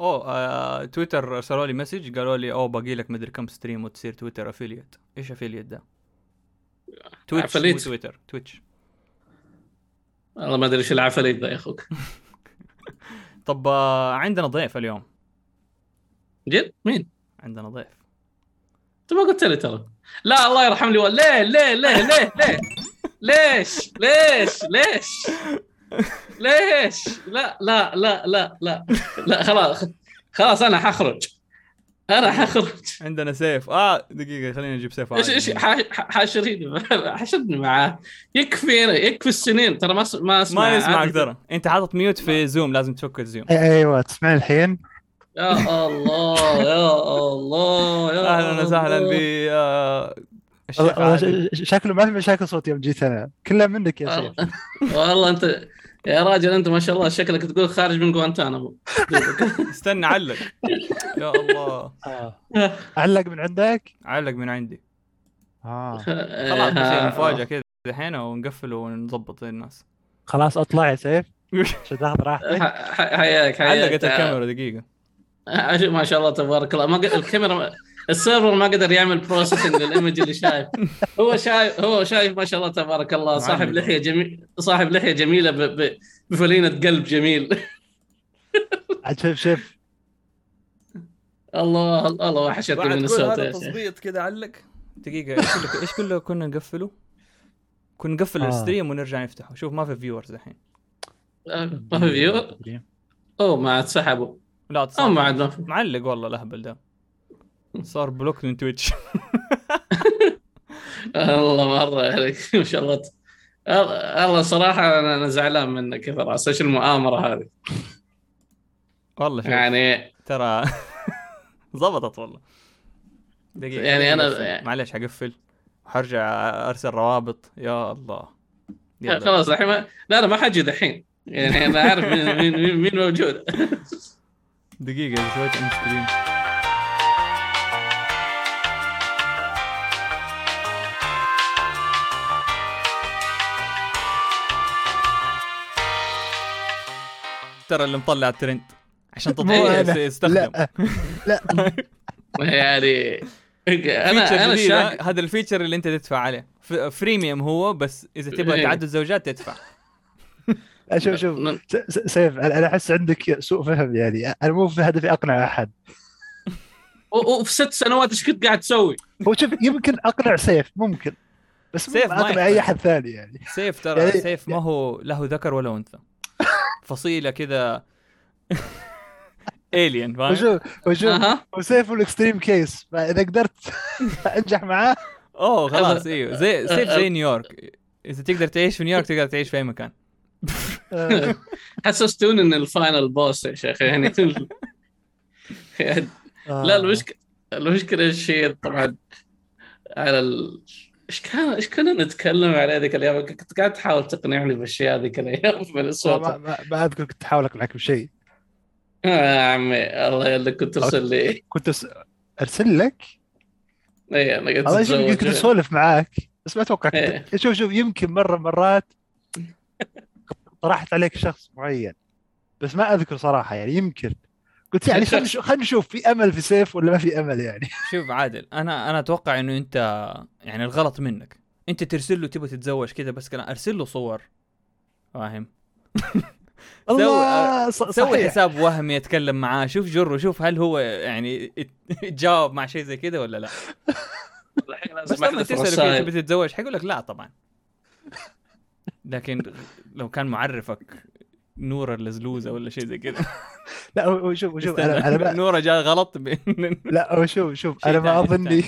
أوه آه، تويتر ارسلوا لي message قالوا لي أوه باقي لك مدري كم stream وتصير تويتر affiliate إيش affiliate ده؟ تويتش مو. تويتر تويتش والله ما أدري إيش ال affiliate ذا يا أخوك. طب آه، عندنا ضيف اليوم. جد؟ مين؟ عندنا ضيف. انت ما قلت لي ترى. لا الله يرحم لي ليه ليه ليه ليه ليه؟ ليش ليش ليش؟ ليش؟ لا لا لا لا لا لا خلاص خلاص أنا حخرج. أنا حخرج. عندنا سيف. آه دقيقة خلينا نجيب سيف. إيش إيش عادي. ح- ح- حاشريني حشدني معاه. يكفي يكفي السنين. ترى ما ما أسمع. ما نسمعك عاد- ترى أنت حاطط mute في زوم لازم تفك الزوم. أي- أيوه تسمعني الحين؟ يا الله يا الله يا أهلا وسهلا ب. آه، شكله ما في مشاكل صوت يوم جيت أنا. كلها منك يا والله- والله أنت يا راجل أنت ما شاء الله شكلك تقول خارج من جوانتانامو استنى علق. يا الله. آه. علق من عندك؟ علق من عندي. آه. خلاص بصير مفاجأة كذا. الحين ونقفل ونظبط الناس. خلاص اطلع يا سيف. عشان تاخذ راحتك حياك حياك. علقت الكاميرا دقيقة. عش- ما شاء الله تبارك الله. ما ق- الكاميرا السيرفر ما قدر يعمل processing لل image اللي شايف. هو شايف هو شايف ما شاء الله تبارك الله صاحب. لحية جميل صاحب لحية جميلة ب... ب... بفلّينة قلب جميل. عاد شوف شوف. الله الله وحشتني من الصوت يا شيخ. تظبيط كذا علق. دقيقة إيش كله إيش كله كنا نقفله؟ كنا نقفل آه. ال stream ونرجع نفتحه. شوف ما في viewers الحين. آه، ما في view أوه ما اتسحبوا لا أو تصاب ما عاد معلق والله الأهبل ده. صار block من تويتش. الله مره عليك. ما شاء الله. الله صراحة أنا أنا زعلان منك يا فراس إيش المؤامره هذه. والله شوف يعني ترى ضبطت والله. دقيقة يعني أنا- حقفل. معلش حقفل. حرجع أرسل روابط. يا الله. خلاص الحين ما... لا لا ما حجي دحين. يعني أنا عارف مين مين, موجود. دقيقة سويت انستريم ترى اللي مطلع الترند. عشان أنا. يستخدم لا. لا. يعني أنا أنا الشاك هذا الفيتشر اللي أنت تدفع عليه. freemium هو بس إذا تبغى إيه. تعدد زوجات تدفع. شوف شوف. سيف أنا أحس عندك سوء فهم يعني. أنا مو في هدفي أقنع أحد. وفي ست سنوات إيش كنت قاعد تسوي؟ هو شوف يمكن أقنع سيف ممكن. بس سيف ما أقنع أي. أحد ثاني يعني. سيف ترى يعني- سيف ما هو له ذكر ولا أنثى. فصيلة كذا الين فاهم؟ وشوف وشوف أها. وسيف ال extreme case. فإذا قدرت أنجح معاه. أوه خلاص إيوه. زي سيف زي نيويورك. إذا تقدر تعيش في نيويورك تقدر تعيش في أي مكان. حسستوني إن ال final boss يا شيخ يعني. آه. لا المشكلة المشكلة الشيء طبعا على ال... إيش كان إيش كنا نتكلم عليه ذيك الأيام؟ كنت قاعد تحاول تقنعني بالأشياء ذيك الأيام من ما, الصوت. ما, ما, أذكر كنت أحاول أقنعك بشيء. آه يا عمي الله يلا كنت ترسل لي. كنت. أرسل لك؟ اي أنا قلت الله يشوف كنت. أسولف معاك. بس ما أتوقع إيه. كنت... شوف شوف يمكن مرة مرات طرحت عليك شخص معين. بس ما أذكر صراحة يعني يمكن. قلت يعني خلينا نشوف خلينا نشوف في أمل في سيف ولا ما في أمل يعني. شوف عادل أنا أنا أتوقع إنه أنت يعني الغلط منك. أنت ترسل له تبغى تتزوج كذا بس كلام أرسل له صور. فاهم؟ الله ص- سوي صحيح. حساب وهمي يتكلم معاه. شوف جره شوف هل هو يعني يتجاوب مع شيء زي كذا ولا لا. بس لما تساله رسائل. تبي تتزوج حيقول لك لا طبعا. لكن لو كان معرفك نورة اللزلوزة ولا شيء زي كذا. لا هو- شوف شوف أنا أنا ما... نورة جاء غلط بين لا هو شوف شوف أنا ما اظني.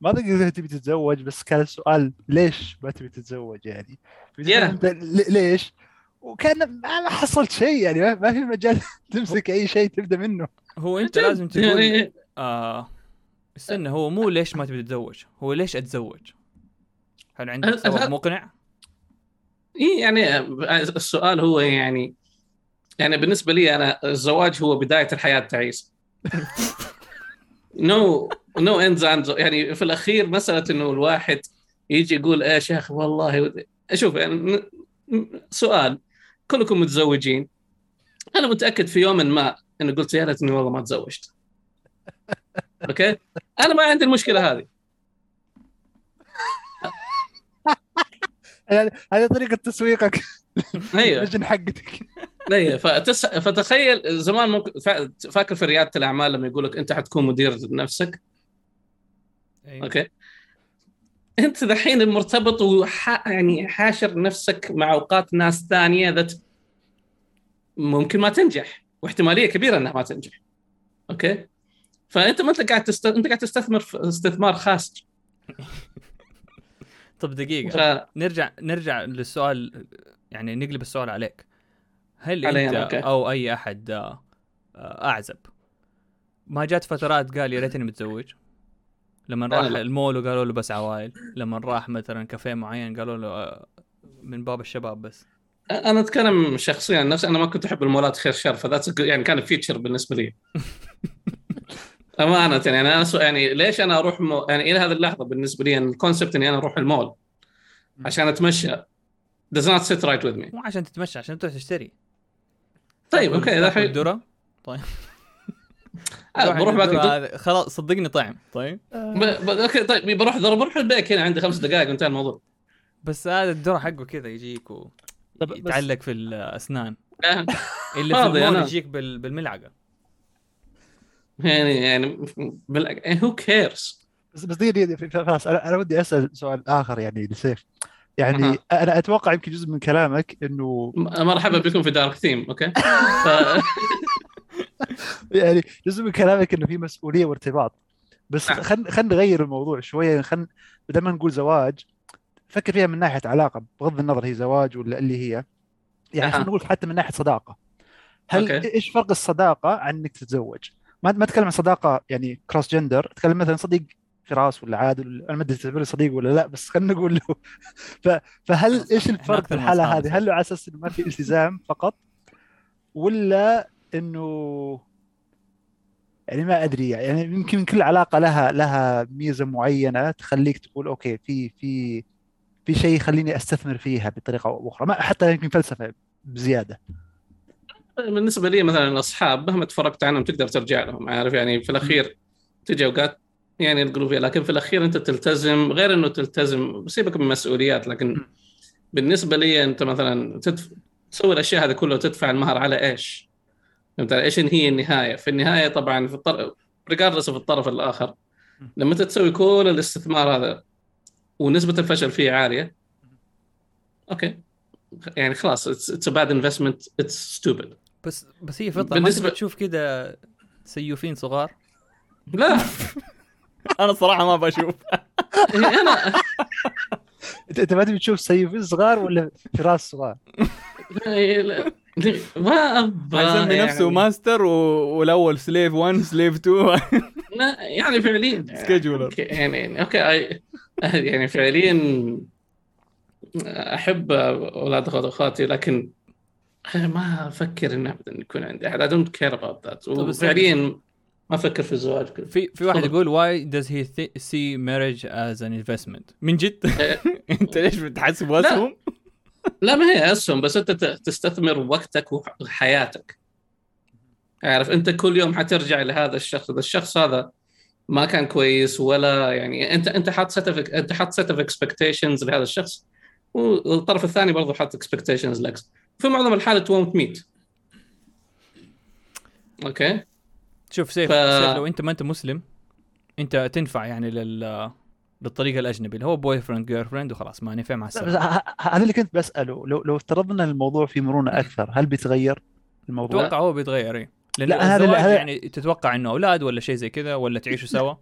ما أظني إذا تبي تتزوج بس كان السؤال ليش ما تبي تتزوج يعني؟ Yeah. ليش؟ وكان ما حصلت شيء يعني ما- ما في مجال تمسك أي شيء تبدأ منه. هو أنت لازم تقول يعني آه استنى هو مو ليش ما تبي تتزوج؟ هو ليش أتزوج؟ هل عندك أه، سبب أه. مقنع؟ إيه يعني السؤال هو يعني يعني بالنسبة لي أنا الزواج هو بداية الحياة تعيس no no ends يعني في الأخير مسألة إنه الواحد يجي يقول إيش يا أخي والله شوف يعني سؤال كلكم متزوجين. أنا متأكد في يوم ما اني قلت يا ليتني والله ما تزوجت. okay؟ أنا ما عندي المشكلة هذه. يعني هذه طريقة تسويقك أيوه. حقتك. أيوه فتس... فتخيل زمان ممكن فا- فاكر في ريادة الأعمال لما يقول لك أنت حتكون مدير نفسك أيوة. okay. أنت دحين مرتبط وح... يعني حاشر نفسك مع أوقات ناس ثانية ذات ممكن ما تنجح واحتمالية كبيرة إنها ما تنجح. okay. فأنت ما أنت قاعد تست... أنت قاعد تستثمر في استثمار خاسر طب دقيقة. ف... نرجع نرجع للسؤال يعني نقلب السؤال عليك. هل أنت okay. أو أي أحد آه، آه، أعزب؟ ما جات فترات قال يا ريتني متزوج. لما راح. المول وقالوا له بس عوائل. لما راح مثلا كافيه معين قالوا له آه، من باب الشباب بس. أنا أتكلم شخصيا عن نفسي. أنا ما كنت أحب المولات خير شر فذات يعني كان feature بالنسبة لي. أمانة يعني أنا أسوأ يعني ليش أنا أروح مو... يعني إلى هذه اللحظة بالنسبة لي ال concept إني أنا أروح المول. عشان أتمشى. Does not sit right with me. مو عشان تتمشى عشان تروح تشتري. طيب okay تاكل دحين الذرة؟ آه، تروح بروح باكل هذا- خلاص صدقني طعم. طيب. ب... ب... okay طيب بروح بروح البيك. هنا عندي خمس دقائق وانتهى الموضوع. بس هذا الذرة حقه كذا يجيك طب بس- ويتعلق في الأسنان. آه، اللي في المول. يجيك بال... بالملعقة. يعني يعني بال... who cares بس بس فراس أنا أنا ودي أسأل سؤال آخر يعني لسيف. يعني أها. أنا أتوقع يمكن جزء من كلامك إنه مرحبا بكم في dark theme okay ف... يعني جزء من كلامك إنه في مسؤولية وارتباط بس نعم. خلينا خلينا نغير الموضوع شوية خلينا بدل ما نقول زواج فكر فيها من ناحية علاقة بغض النظر هي زواج ولا اللي هي يعني أها. خلينا نقول حتى من ناحية صداقة هل okay. إيش فرق الصداقة عن إنك تتزوج؟ ما ما أتكلم عن صداقة يعني cross gender أتكلم مثلا صديق فراس ولا عادل ولا- أنا ما أدري تعتبره صديق ولا لا بس خلينا نقول له. ف... فهل إيش الفرق في الحالة هذه؟ هل على أساس إنه ما في التزام فقط ولا إنه يعني ما أدري يعني يمكن كل علاقة لها لها ميزة معينة تخليك تقول أوكي في في في شيء يخليني أستثمر فيها بطريقة أو أخرى ما حتى يمكن فلسفة بزيادة. بالنسبة لي مثلا الأصحاب مهما تفرقت عنهم تقدر ترجع لهم عارف؟ يعني في الأخير تجي أوقات يعني القلوب فيها لكن في الأخير أنت تلتزم غير إنه تلتزم سيبك من مسؤوليات لكن بالنسبة لي أنت مثلا تدف... تسوي الأشياء هذه كلها وتدفع المهر على إيش؟ فهمت علي؟ إيش هي النهاية؟ في النهاية طبعا في الطرف regardless في الطرف الآخر لما أنت تسوي كل الاستثمار هذا ونسبة الفشل فيه عالية okay. يعني خلاص it's bad investment it's stupid بس بس هي فطرة ما بالنسبة- تبي تشوف كذا سيوفين صغار؟ لا. أنا صراحة ما بشوف. يعني أنا انت ما تبي تشوف سيفين صغار ولا فراس صغار؟ لا- ما أبغى يسمي نفسه يعني- ماستر و... والأول slave 1 slave 2 لا، يعني فعليا. okay، يعني okay أي- يعني فعليا أحب أولاد اخوات اخواتي لكن ما أفكر إنه ابدا يكون عندي أحد. Care about that. طب بس- وفعليا ما أفكر في الزواج كذا في في واحد. يقول why does he th- see marriage as an investment? من جد؟ إيه. أنت ليش بتحسب اسهم لا ما هي أسهم بس أنت تستثمر وقتك وحياتك عارف أنت كل يوم حترجع لهذا الشخص. اذا الشخص هذا ما كان كويس ولا يعني أنت أنت حاط set أنت حاط set of expectations لهذا الشخص. والطرف الثاني برضه حاط expectations لك. في معظم الحالات won't meet okay شوف سيف, ف- سيف لو انت ما انت مسلم انت تنفع يعني لل للطريق الاجنبي اللي هو boyfriend girlfriend وخلاص ما نفع مع السلامة. هذا اللي كنت بسأله لو لو افترضنا الموضوع في مرونة أكثر هل بيتغير الموضوع؟ أتوقع هو بيتغير لأن لا، هذا- الزواج هذا- يعني تتوقع إنه أولاد ولا شيء زي كذا ولا تعيشوا سوا؟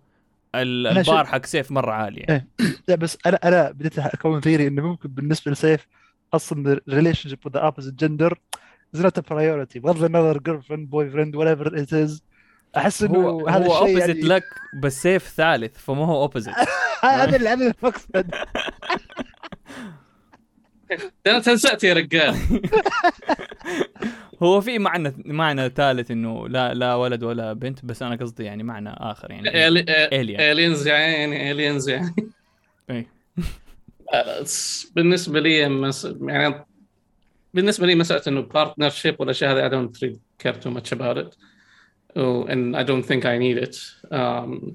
البار حق سيف مرة عالي يعني. لا بس أنا أنا بديت أكون theory إنه ممكن بالنسبة لسيف أصلا ال relationship with the opposite gender is not a priority. بغض النظر girlfriend boyfriend whatever it is. أحس إنه هو هذا هو الشيء opposite يعني لك بس سيف ثالث فما هو opposite هذا اللي هذا المقصد أنا تنسأت يا رجال. هو في معنى معنى ثالث إنه لا لا ولد ولا بنت بس أنا قصدي يعني معنى آخر يعني. alien aliens يعني aliens يعني. إيه. آه، بالنسبة لي مس... يعني بالنسبة لي مسألة إنه partnership والأشياء هذه I don't really care too much about it. And I don't think I need it um,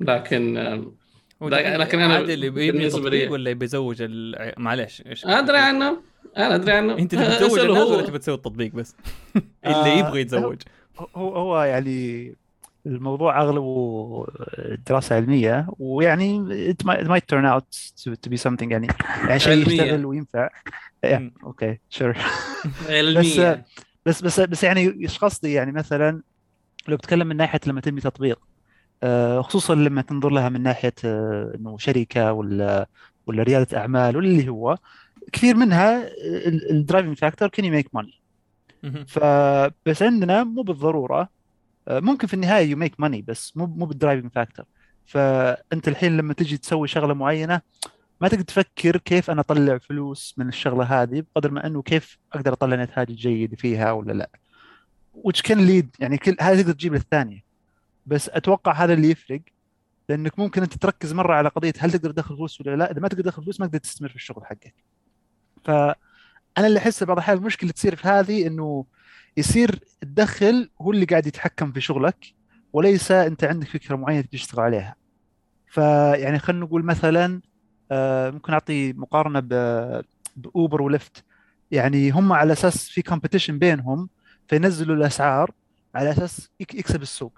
لكن um, لكن أنا عادل يبي يبني بالنسبة تطبيق لي- ولا يبي يزوج ال... معلش إيش أدري عنه أنا أدري عنه أنت تبي تزوج اسأله الناس هو. ولا تبي تسوي التطبيق بس؟ اللي آه، يبغى يتزوج هو هو يعني الموضوع أغلبه دراسة علمية ويعني it might, it might turn out to, to be something يعني يعني شيء علمية. يشتغل وينفع. okay sure علميا بس بس بس يعني إيش قصدي يعني مثلا لو بتكلم من ناحية لما تبني تطبيق آه، خصوصا لما تنظر لها من ناحية آه، إنه شركة ولا ولا ريادة أعمال ولا اللي هو كثير منها ال driving factor can you make money. فبس عندنا مو بالضرورة آه، ممكن في النهاية you make money بس مو مو بال driving factor فانت الحين لما تجي تسوي شغلة معينة ما تقدر تفكر كيف أنا أطلع فلوس من الشغلة هذه بقدر ما إنه كيف أقدر أطلع نتائج جيدة فيها ولا لا. Which can lead يعني كل هذا تقدر تجيب للثانية. بس أتوقع هذا اللي يفرق لأنك ممكن أنت تركز مرة على قضية هل تقدر تدخل فلوس ولا لا. إذا ما تقدر تدخل فلوس ما تقدر تستمر في الشغل حقك. فانا اللي أحس بعض الأحيان المشكلة تصير في هذه إنه يصير الدخل هو اللي قاعد يتحكم في شغلك وليس أنت عندك فكرة معينة تشتغل عليها. فيعني خلينا نقول مثلا آه، ممكن أعطي مقارنة بأوبر وليفت. يعني هم على أساس في competition بينهم فينزلوا الأسعار على أساس يك- يكسب السوق.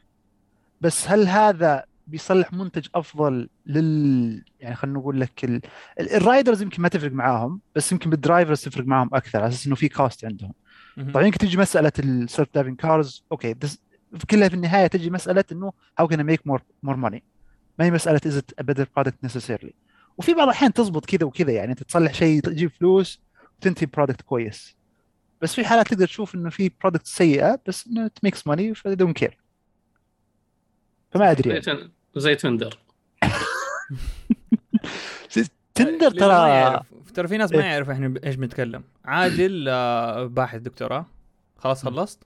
بس هل هذا بيصلح منتج أفضل لل يعني خلينا نقول لك ال... ال- ال riders يمكن ما تفرق معاهم بس يمكن بال drivers تفرق معاهم أكثر على أساس إنه في cost عندهم. طبعا يمكن تجي مسألة ال self driving cars okay بس كلها في النهاية تجي مسألة إنه how can make more more money ما هي مسألة is it better product necessarily وفي بعض الأحيان تزبط كذا وكذا يعني أنت تصلح شيء تجيب فلوس وتنتج product كويس. بس في حالات تقدر تشوف إنه في product سيئة بس إنه it makes money ف they don't care. فما أدري زي يعني. زي تندر تندر ترى. ترى في ناس ما إيه. يعرف إحنا إيش بنتكلم. عادل آه، باحث دكتوراه. خلاص خلصت؟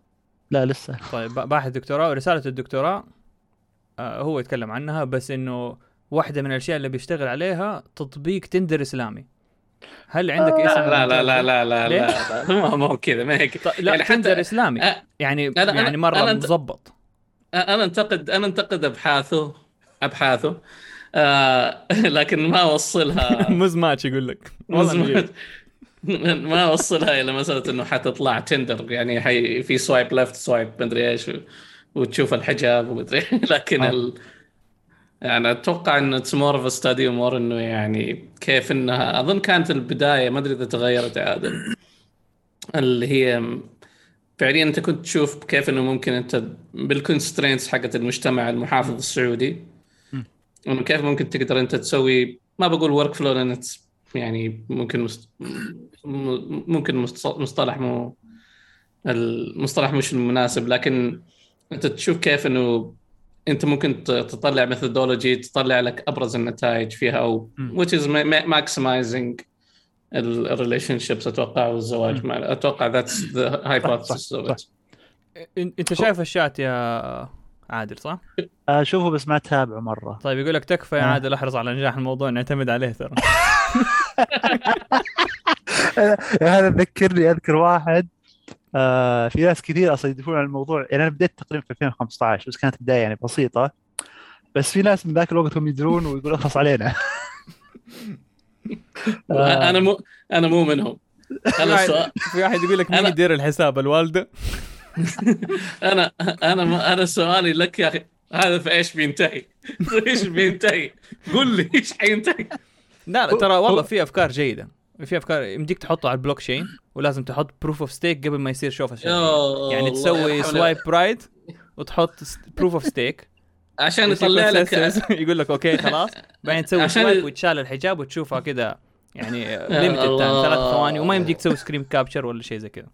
لا لسه. طيب با- باحث دكتوراه. ورساله الدكتوراه آه، هو يتكلم عنها بس إنه واحدة من الأشياء اللي بيشتغل عليها تطبيق تندر إسلامي. هل عندك آه، اسم لا لا لا؟ لا لا؟ لا ما هو كذا ما هيك. ط- لا يعني حتى- تندر اسلامي أ- يعني أنا- يعني مرة أنا- مظبط أنا انتقد أنا أنتقد ابحاثه أبحاثه. آه لكن ما أوصلها. Muzz Match يقول لك. ما أوصلها إلى مسألة إنه حتطلع Tinder يعني حي في swipe left swipe مدري إيش وتشوف الحجاب ومدري لكن آه. ال... يعني أتوقع انه it's more of study more إنه يعني كيف إنها أظن كانت البداية ما أدري إذا تغيرت يا عادل اللي هي فعليا أنت كنت تشوف كيف إنه ممكن أنت بال constraints حقت المجتمع المحافظ السعودي. إنه كيف ممكن تقدر أنت تسوي ما بقول workflow لأن يعني ممكن مست... ممكن مصطلح مو المصطلح مش المناسب لكن أنت تشوف كيف إنه انت ممكن تطلع methodology تطلع لك أبرز النتائج فيها أو which is ma- ma- maximizing ال relationships أتوقع والزواج. مع أتوقع that's the hypothesis صح، صح. إن- أنت شايف الشات يا عادل صح؟ اشوفه بس ما اتابعه مرة طيب يقول لك تكفى يا آه. عادل أحرص على نجاح الموضوع نعتمد عليه ترى هذا ذكرني أذكر واحد آه في ناس كثير أصلا يدفعون على الموضوع يعني أنا بديت تقريبا في 2015 بس كانت بداية يعني بسيطة بس في ناس من ذاك الوقت هم يدرون ويقول أخلص علينا آه. أنا مو أنا مو منهم في أنا واحد- السؤال في واحد يقول لك مين أنا- يدير الحساب الوالدة أنا أنا أنا سؤالي لك يا أخي هذا في إيش بينتهي؟ إيش بينتهي؟ قل لي إيش حينتهي؟ لا لا ترى والله في أفكار جيدة في أفكار يمديك تحطه على البلوك تشين ولازم تحط proof of stake قبل ما يصير شوف يعني تسوي. swipe right وتحط proof of stake عشان يطلع لك يقول لك okay خلاص. بعدين تسوي swipe ويتشال الحجاب وتشوفها كده يعني limited. time ثلاث ثواني وما يمديك تسوي screen capture ولا شيء زي كذا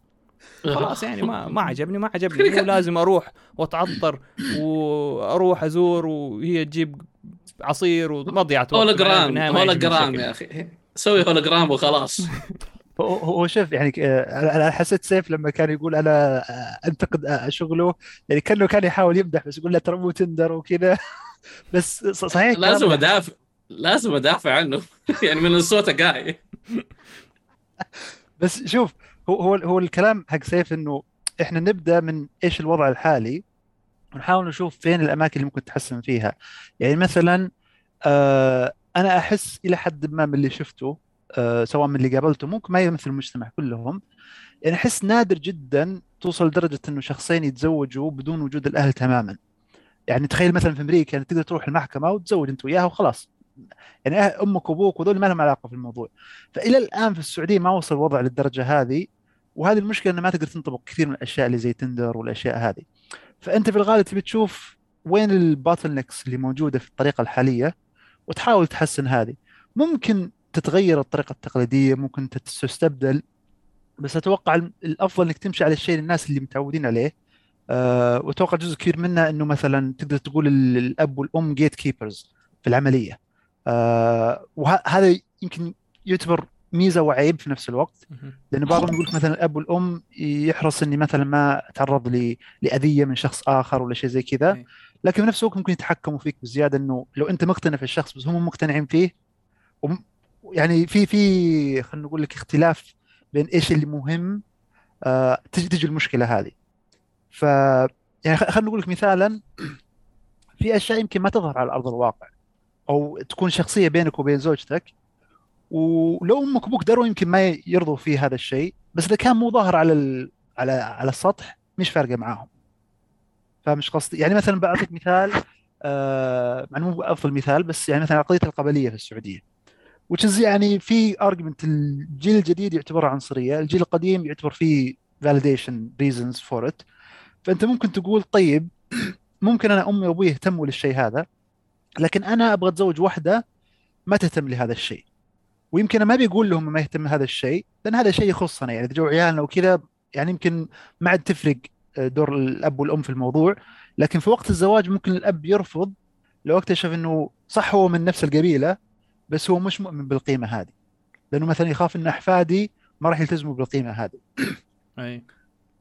خلاص يعني ما ما عجبني ما عجبني. مو لازم أروح وأتعطر وأروح أزور وهي تجيب عصير ومضيعه وقت هولوجرام هولوجرام. يا أخي. سوي هولوجرام وخلاص. هو هو شوف يعني آه، أنا حسيت سيف لما كان يقول أنا آه، أنتقد آه، شغله. يعني كأنه كان يحاول يمدح بس يقول لا ترى مو Tinder وكذا. بس صحيح لازم أدافع لازم أدافع عنه. يعني من الصوت جاي بس شوف هو هو هو الكلام حق سيف إنه إحنا نبدأ من إيش الوضع الحالي ونحاول نشوف فين الأماكن اللي ممكن تحسن فيها. يعني مثلا آه أنا أحس إلى حد ما من اللي شفته آه سواء من اللي قابلته ممكن ما يمثل المجتمع كلهم يعني أحس نادر جدا توصل لدرجة إنه شخصين يتزوجوا بدون وجود الأهل تماما. يعني تخيل مثلا في أمريكا يعني تقدر تروح المحكمة وتزوج أنت وياها وخلاص. يعني أه- أمك وأبوك وذول ما لهم علاقة في الموضوع. فإلى الآن في السعودية ما وصل الوضع للدرجة هذه وهذه المشكلة إنه ما تقدر تنطبق كثير من الأشياء اللي زي تندر والأشياء هذه. فأنت في الغالب تبي تشوف وين الباتل نكس اللي موجودة في الطريقة الحالية وتحاول تحسن هذه. ممكن تتغير الطريقة التقليدية ممكن تستبدل بس أتوقع الأفضل إنك تمشي على الشيء الناس اللي متعودين عليه. أه وأتوقع جزء كبير منه إنه مثلا تقدر تقول الأب والأم جيت كيبرز في العملية. أه وهذا يمكن يعتبر ميزة وعيب في نفس الوقت. لأنه بعضهم يقول مثلا الأب والأم يحرص إني مثلا ما أتعرض لأذية من شخص آخر ولا شيء زي كذا. لكن في نفس الوقت ممكن يتحكموا فيك بزيادة إنه لو أنت مقتنع في الشخص بس هم مقتنعين فيه يعني في في خلينا نقول لك اختلاف بين إيش اللي مهم آه تجي تجي المشكلة هذه. ف يعني خلينا نقول لك مثالا في أشياء يمكن ما تظهر على أرض الواقع أو تكون شخصية بينك وبين زوجتك ولو أمك وابوك دروا يمكن ما يرضوا في هذا الشيء بس إذا كان مو ظاهر على ال... على على السطح مش فارقة معاهم. فمش قصدي يعني مثلا بعطيك مثال مع مو أفضل مثال بس يعني مثلا قضيه القبلية في السعودية. which is يعني في argument الجيل الجديد يعتبر عنصرية الجيل القديم يعتبر فيه validation reasons for it فأنت ممكن تقول طيب ممكن أنا أمي وأبوي يهتموا للشيء هذا لكن أنا أبغى أتزوج واحدة ما تهتم لهذا الشيء. ويمكن ما بيقول لهم ما يهتم هذا الشيء لأن هذا شيء يخصنا يعني إذا جو عيالنا وكذا يعني يمكن ما عاد تفرق دور الأب والأم في الموضوع لكن في وقت الزواج ممكن الأب يرفض لو اكتشف إنه صح هو من نفس القبيلة بس هو مش مؤمن بالقيمة هذه. لأنه مثلا يخاف إن أحفادي ما راح يلتزموا بالقيمة هذه. أي.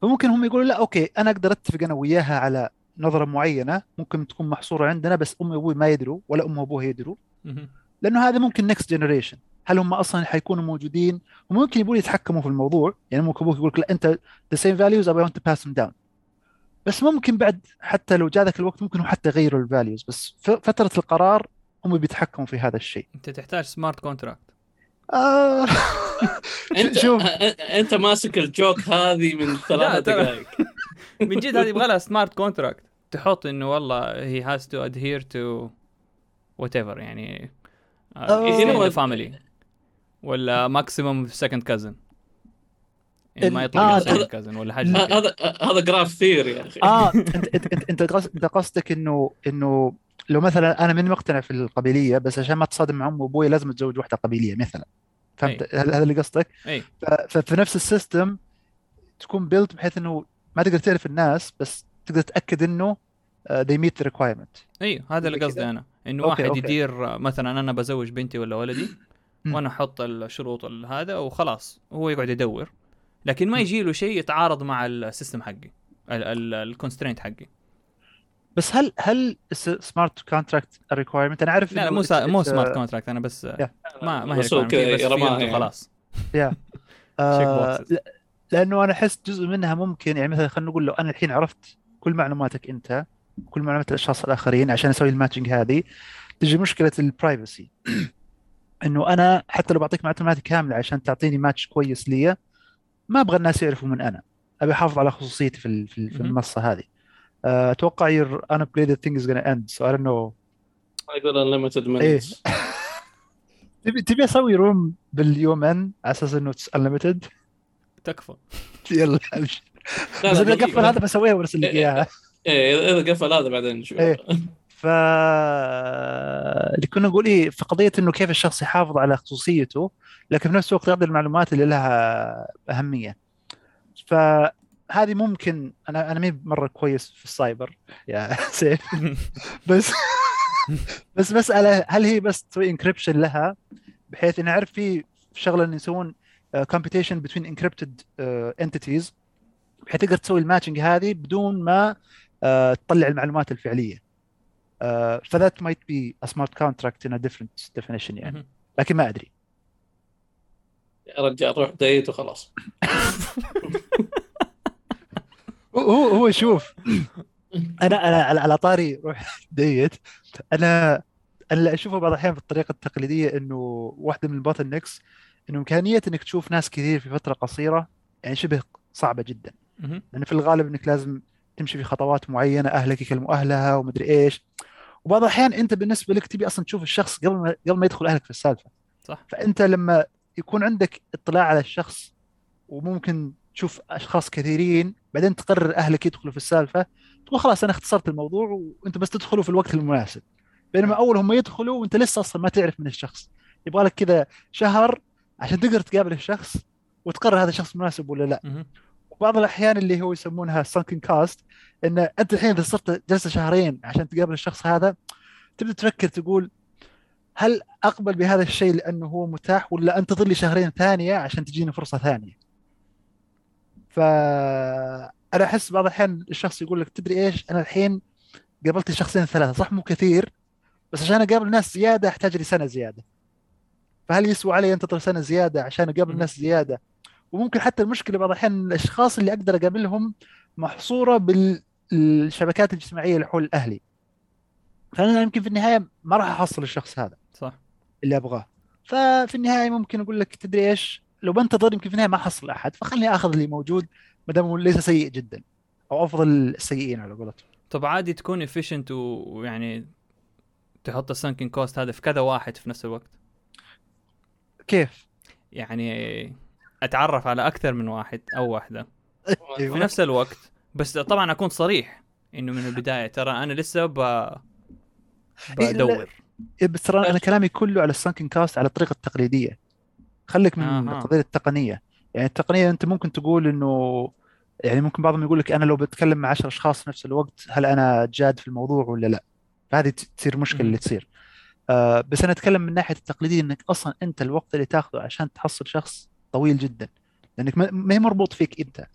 فممكن هم يقولوا لا okay أنا أقدر أتفق أنا وياها على نظرة معينة ممكن تكون محصورة عندنا بس أمي وأبوي ما يدروا ولا امه وأبوها يدروا. لأنه هذا ممكن next generation هل هم أصلا حيكونوا موجودين؟ وممكن يبون يتحكموا في الموضوع. يعني ممكن أبوك يقول لك لا أنت the same values I want to pass down بس ممكن بعد حتى لو جاء ذاك الوقت ممكن حتى يغيروا ال values بس فترة القرار هم بيتحكموا في هذا الشيء أنت تحتاج smart contract آه انت شوف. أنت ماسك ال joke هذه من ثلاث. دقائق من جد هذه يبغى لها smart contract تحط إنه والله هي has to adhere to whatever يعني آه. family ولا maximum second cousin يعني ما يطلع آه، cousin ولا حاجة كذا. هذا هذا graph theory يا أخي آه انت انت انت أنت قصد- أنت قصدك انه إنه لو مثلا أنا ماني مقتنع في القبيلية بس عشان ما تصادم مع أمي وأبوي لازم أتزوج واحدة قبيلية مثلا فهمت هذا هذا اللي قصدك؟ اي ف- ففي نفس ال system تكون built بحيث إنه ما تقدر تعرف الناس بس تقدر تأكد إنه uh, they meet the requirement اي هذا اللي قصدي. أنا إنه واحد أوكي. يدير مثلا أنا بزوج بنتي ولا ولدي. وأنا أحط الشروط ال- هذا وخلاص هو يقعد يدور لكن ما. يجي له شيء يتعارض مع ال system حقي ال constraint حقي بس هل هل smart contract requirement أنا أعرف لا لا مو سا... مو smart contract أنا بس Yeah. ما ما هي بس يده يعني. خلاص آه، boxes. ل- لأنه أنا أحس جزء منها ممكن يعني مثلا خلينا نقول لو أنا الحين عرفت كل معلوماتك أنت كل معلومات الأشخاص الآخرين عشان أسوي ال matching هذه تجي مشكلة البرايفسي إنه أنا حتى لو بعطيك معلوماتي كاملة عشان تعطيني ماتش كويس لي ما أبغى الناس يعرفوا من أنا. أبي أحافظ على خصوصيتي في ال- في. المنصة هذه. آه، أتوقع your unupgraded thing is gonna end. So I don't know. يقول unlimited إيه. minutes. تبي تبي أسوي روم باليوم أن على أساس إنه unlimited تكفى. يلا. بس إذا. قفل هذا بسويها وأرسل لك إيه، إياها. إيه إذا قفل هذا بعدين نشوف إيه. اللي كنا نقول إيه في قضية إنه كيف الشخص يحافظ على خصوصيته لكن في نفس الوقت يعطي المعلومات اللي لها أهمية. فهذه ممكن أنا أنا مي مرة كويس في السايبر يا سيف بس بس مسألة هل هي بس تسوي encryption لها؟ بحيث اني اعرف في شغلة ان يسوون computation بين encrypted entities بحيث تقدر تسوي ال matching هذه بدون ما آه، تطلع المعلومات الفعلية. ف that might be smart contract in different definition يعني. لكن ما أدري. يا رجال روح date وخلاص. هو هو شوف أنا أنا على طاري روح date أنا أنا اللي أشوفه بعض الأحيان بالطريقة التقليدية إنه واحدة من ال bottlenecks إنه إمكانية إنك تشوف ناس كثير في فترة قصيرة يعني شبه صعبة جدا. مهم. لأن في الغالب إنك لازم تمشي في خطوات معينة أهلك يكلموا أهلها ومدري إيش. وبعض الأحيان أنت بالنسبة لك تبي أصلا تشوف الشخص قبل ما قبل ما يدخل أهلك في السالفة. صح. فأنت لما يكون عندك اطلاع على الشخص وممكن تشوف أشخاص كثيرين بعدين تقرر أهلك يدخلوا في السالفة تقول خلاص أنا اختصرت الموضوع وأنت بس تدخلوا في الوقت المناسب. بينما أول هم يدخلوا وأنت لسه أصلا ما تعرف من الشخص. يبغى لك كذا شهر عشان تقدر تقابل الشخص وتقرر هذا الشخص مناسب ولا لا. وبعض الأحيان اللي هو يسمونها سانكن كاست إن أنت الحين إذا صرت جلسه شهرين عشان تقابل الشخص هذا تبدأ تفكر تقول هل أقبل بهذا الشيء لأنه هو متاح ولا أنتظر لي شهرين ثانية عشان تجيني فرصة ثانية؟ فانا أحس بعض الأحيان الشخص يقول لك تدري إيش؟ أنا الحين قابلت شخصين ثلاثة صح مو كثير بس عشان أقابل ناس زيادة أحتاج لي سنة زيادة. فهل يسوى علي أنتظر سنة زيادة عشان أقابل. ناس زيادة؟ وممكن حتى المشكلة بعض الأحيان الأشخاص اللي أقدر أقابلهم محصورة بالشبكات الاجتماعية اللي حول أهلي. فأنا يمكن في النهاية ما راح أحصل الشخص هذا. صح. اللي أبغاه. ففي النهاية ممكن أقول لك تدري إيش؟ لو بنتظر يمكن في النهاية ما احصل أحد. فخلني آخذ اللي موجود ما دام ليس سيء جدا أو أفضل السيئين على قولتهم. طب عادي تكون efficient ويعني تحط ال sunken cost هذا في كذا واحد في نفس الوقت. كيف؟ يعني أتعرف على أكثر من واحد أو واحدة. في أيوة. نفس الوقت بس طبعا أكون صريح إنه من البداية. ترى أنا لسه ب... إيه، بدور. إيه، بس ترى أنا كلامي كله على ال sunken cost على الطريقة التقليدية. خليك من أها. قضيه التقنية. يعني التقنية أنت ممكن تقول إنه يعني ممكن بعضهم يقول لك أنا لو بتكلم مع 10 أشخاص في نفس الوقت هل أنا جاد في الموضوع ولا لا؟ فهذه تصير مشكلة. اللي تصير. آه بس أنا أتكلم من ناحية التقليدية إنك أصلا أنت الوقت اللي تاخذه عشان تحصل شخص طويل جدا لأنك ما هي مربوط فيك أنت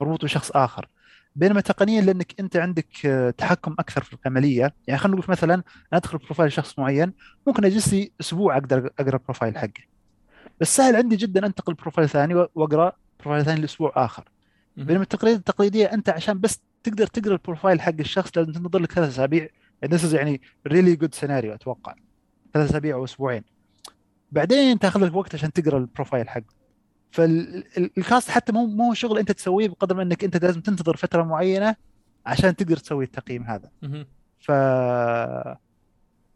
مربوط بشخص آخر. بينما تقنيا لأنك أنت عندك آه، تحكم أكثر في العملية يعني خلينا نقول مثلا أنا أدخل profile شخص معين ممكن أجلس لي أسبوع أقدر أقرأ ال profile حقه بس سهل عندي جدا أنتقل profile ثاني وأقرأ profile ثاني لأسبوع آخر. بينما التقنيه التقليدية أنت عشان بس تقدر تقرأ ال profile حق الشخص لازم تنتظر لك ثلاث أسابيع. Is يعني really good scenario أتوقع. ثلاث أسابيع أو أسبوعين. بعدين تأخذ لك وقت عشان تقرأ ال profile حقه. فال cost حتى مو مو شغل انت تسويه بقدر ما انك انت لازم تنتظر فترة معينة عشان تقدر تسوي التقييم هذا. ف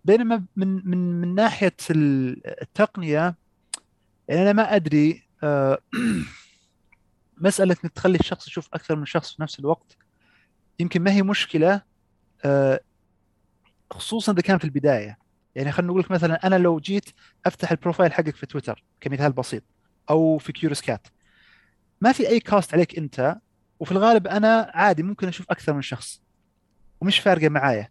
بينما من من من ناحية ال- التقنية يعني أنا ما أدري آه، مسألة إنك تخلي الشخص يشوف أكثر من شخص في نفس الوقت يمكن ما هي مشكلة آه، خصوصا إذا كان في البداية. يعني خلينا نقول لك مثلا أنا لو جيت أفتح ال profile حقك في تويتر كمثال بسيط. أو في Curious Cat ما في أي cost عليك أنت وفي الغالب أنا عادي ممكن أشوف أكثر من شخص ومش فارقة معايا.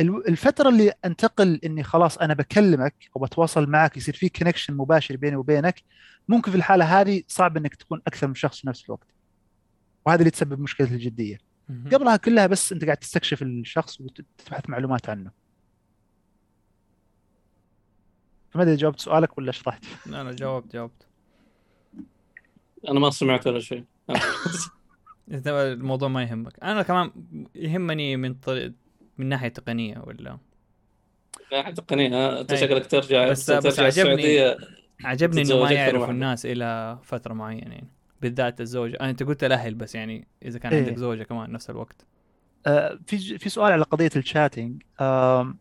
ال- الفترة اللي أنتقل إني خلاص أنا بكلمك أو بتواصل معك يصير في connection مباشر بيني وبينك ممكن في الحالة هذه صعب إنك تكون أكثر من شخص في نفس الوقت. وهذا اللي تسبب مشكلة الجدية. قبلها كلها بس أنت قاعد تستكشف الشخص وتبحث معلومات عنه. فما أدري جاوبت سؤالك ولا شرحت لا لا جاوبت جاوبت. أنا ما سمعت ولا شيء إذا الموضوع ما يهمك أنا كمان يهمني من طريق من ناحية تقنية ولا ناحية تقنية؟ أنت. شكلك ترجع بس- بس ترجع عجبني- السعودية عجبني إنه ما واحدة. الناس إلى فترة معينة يعني بالذات الزوجه آه، أنت قلت الأهل بس يعني إذا كان إيه. عندك زوجة كمان نفس الوقت آه، في في سؤال على قضية الشاتنج آم،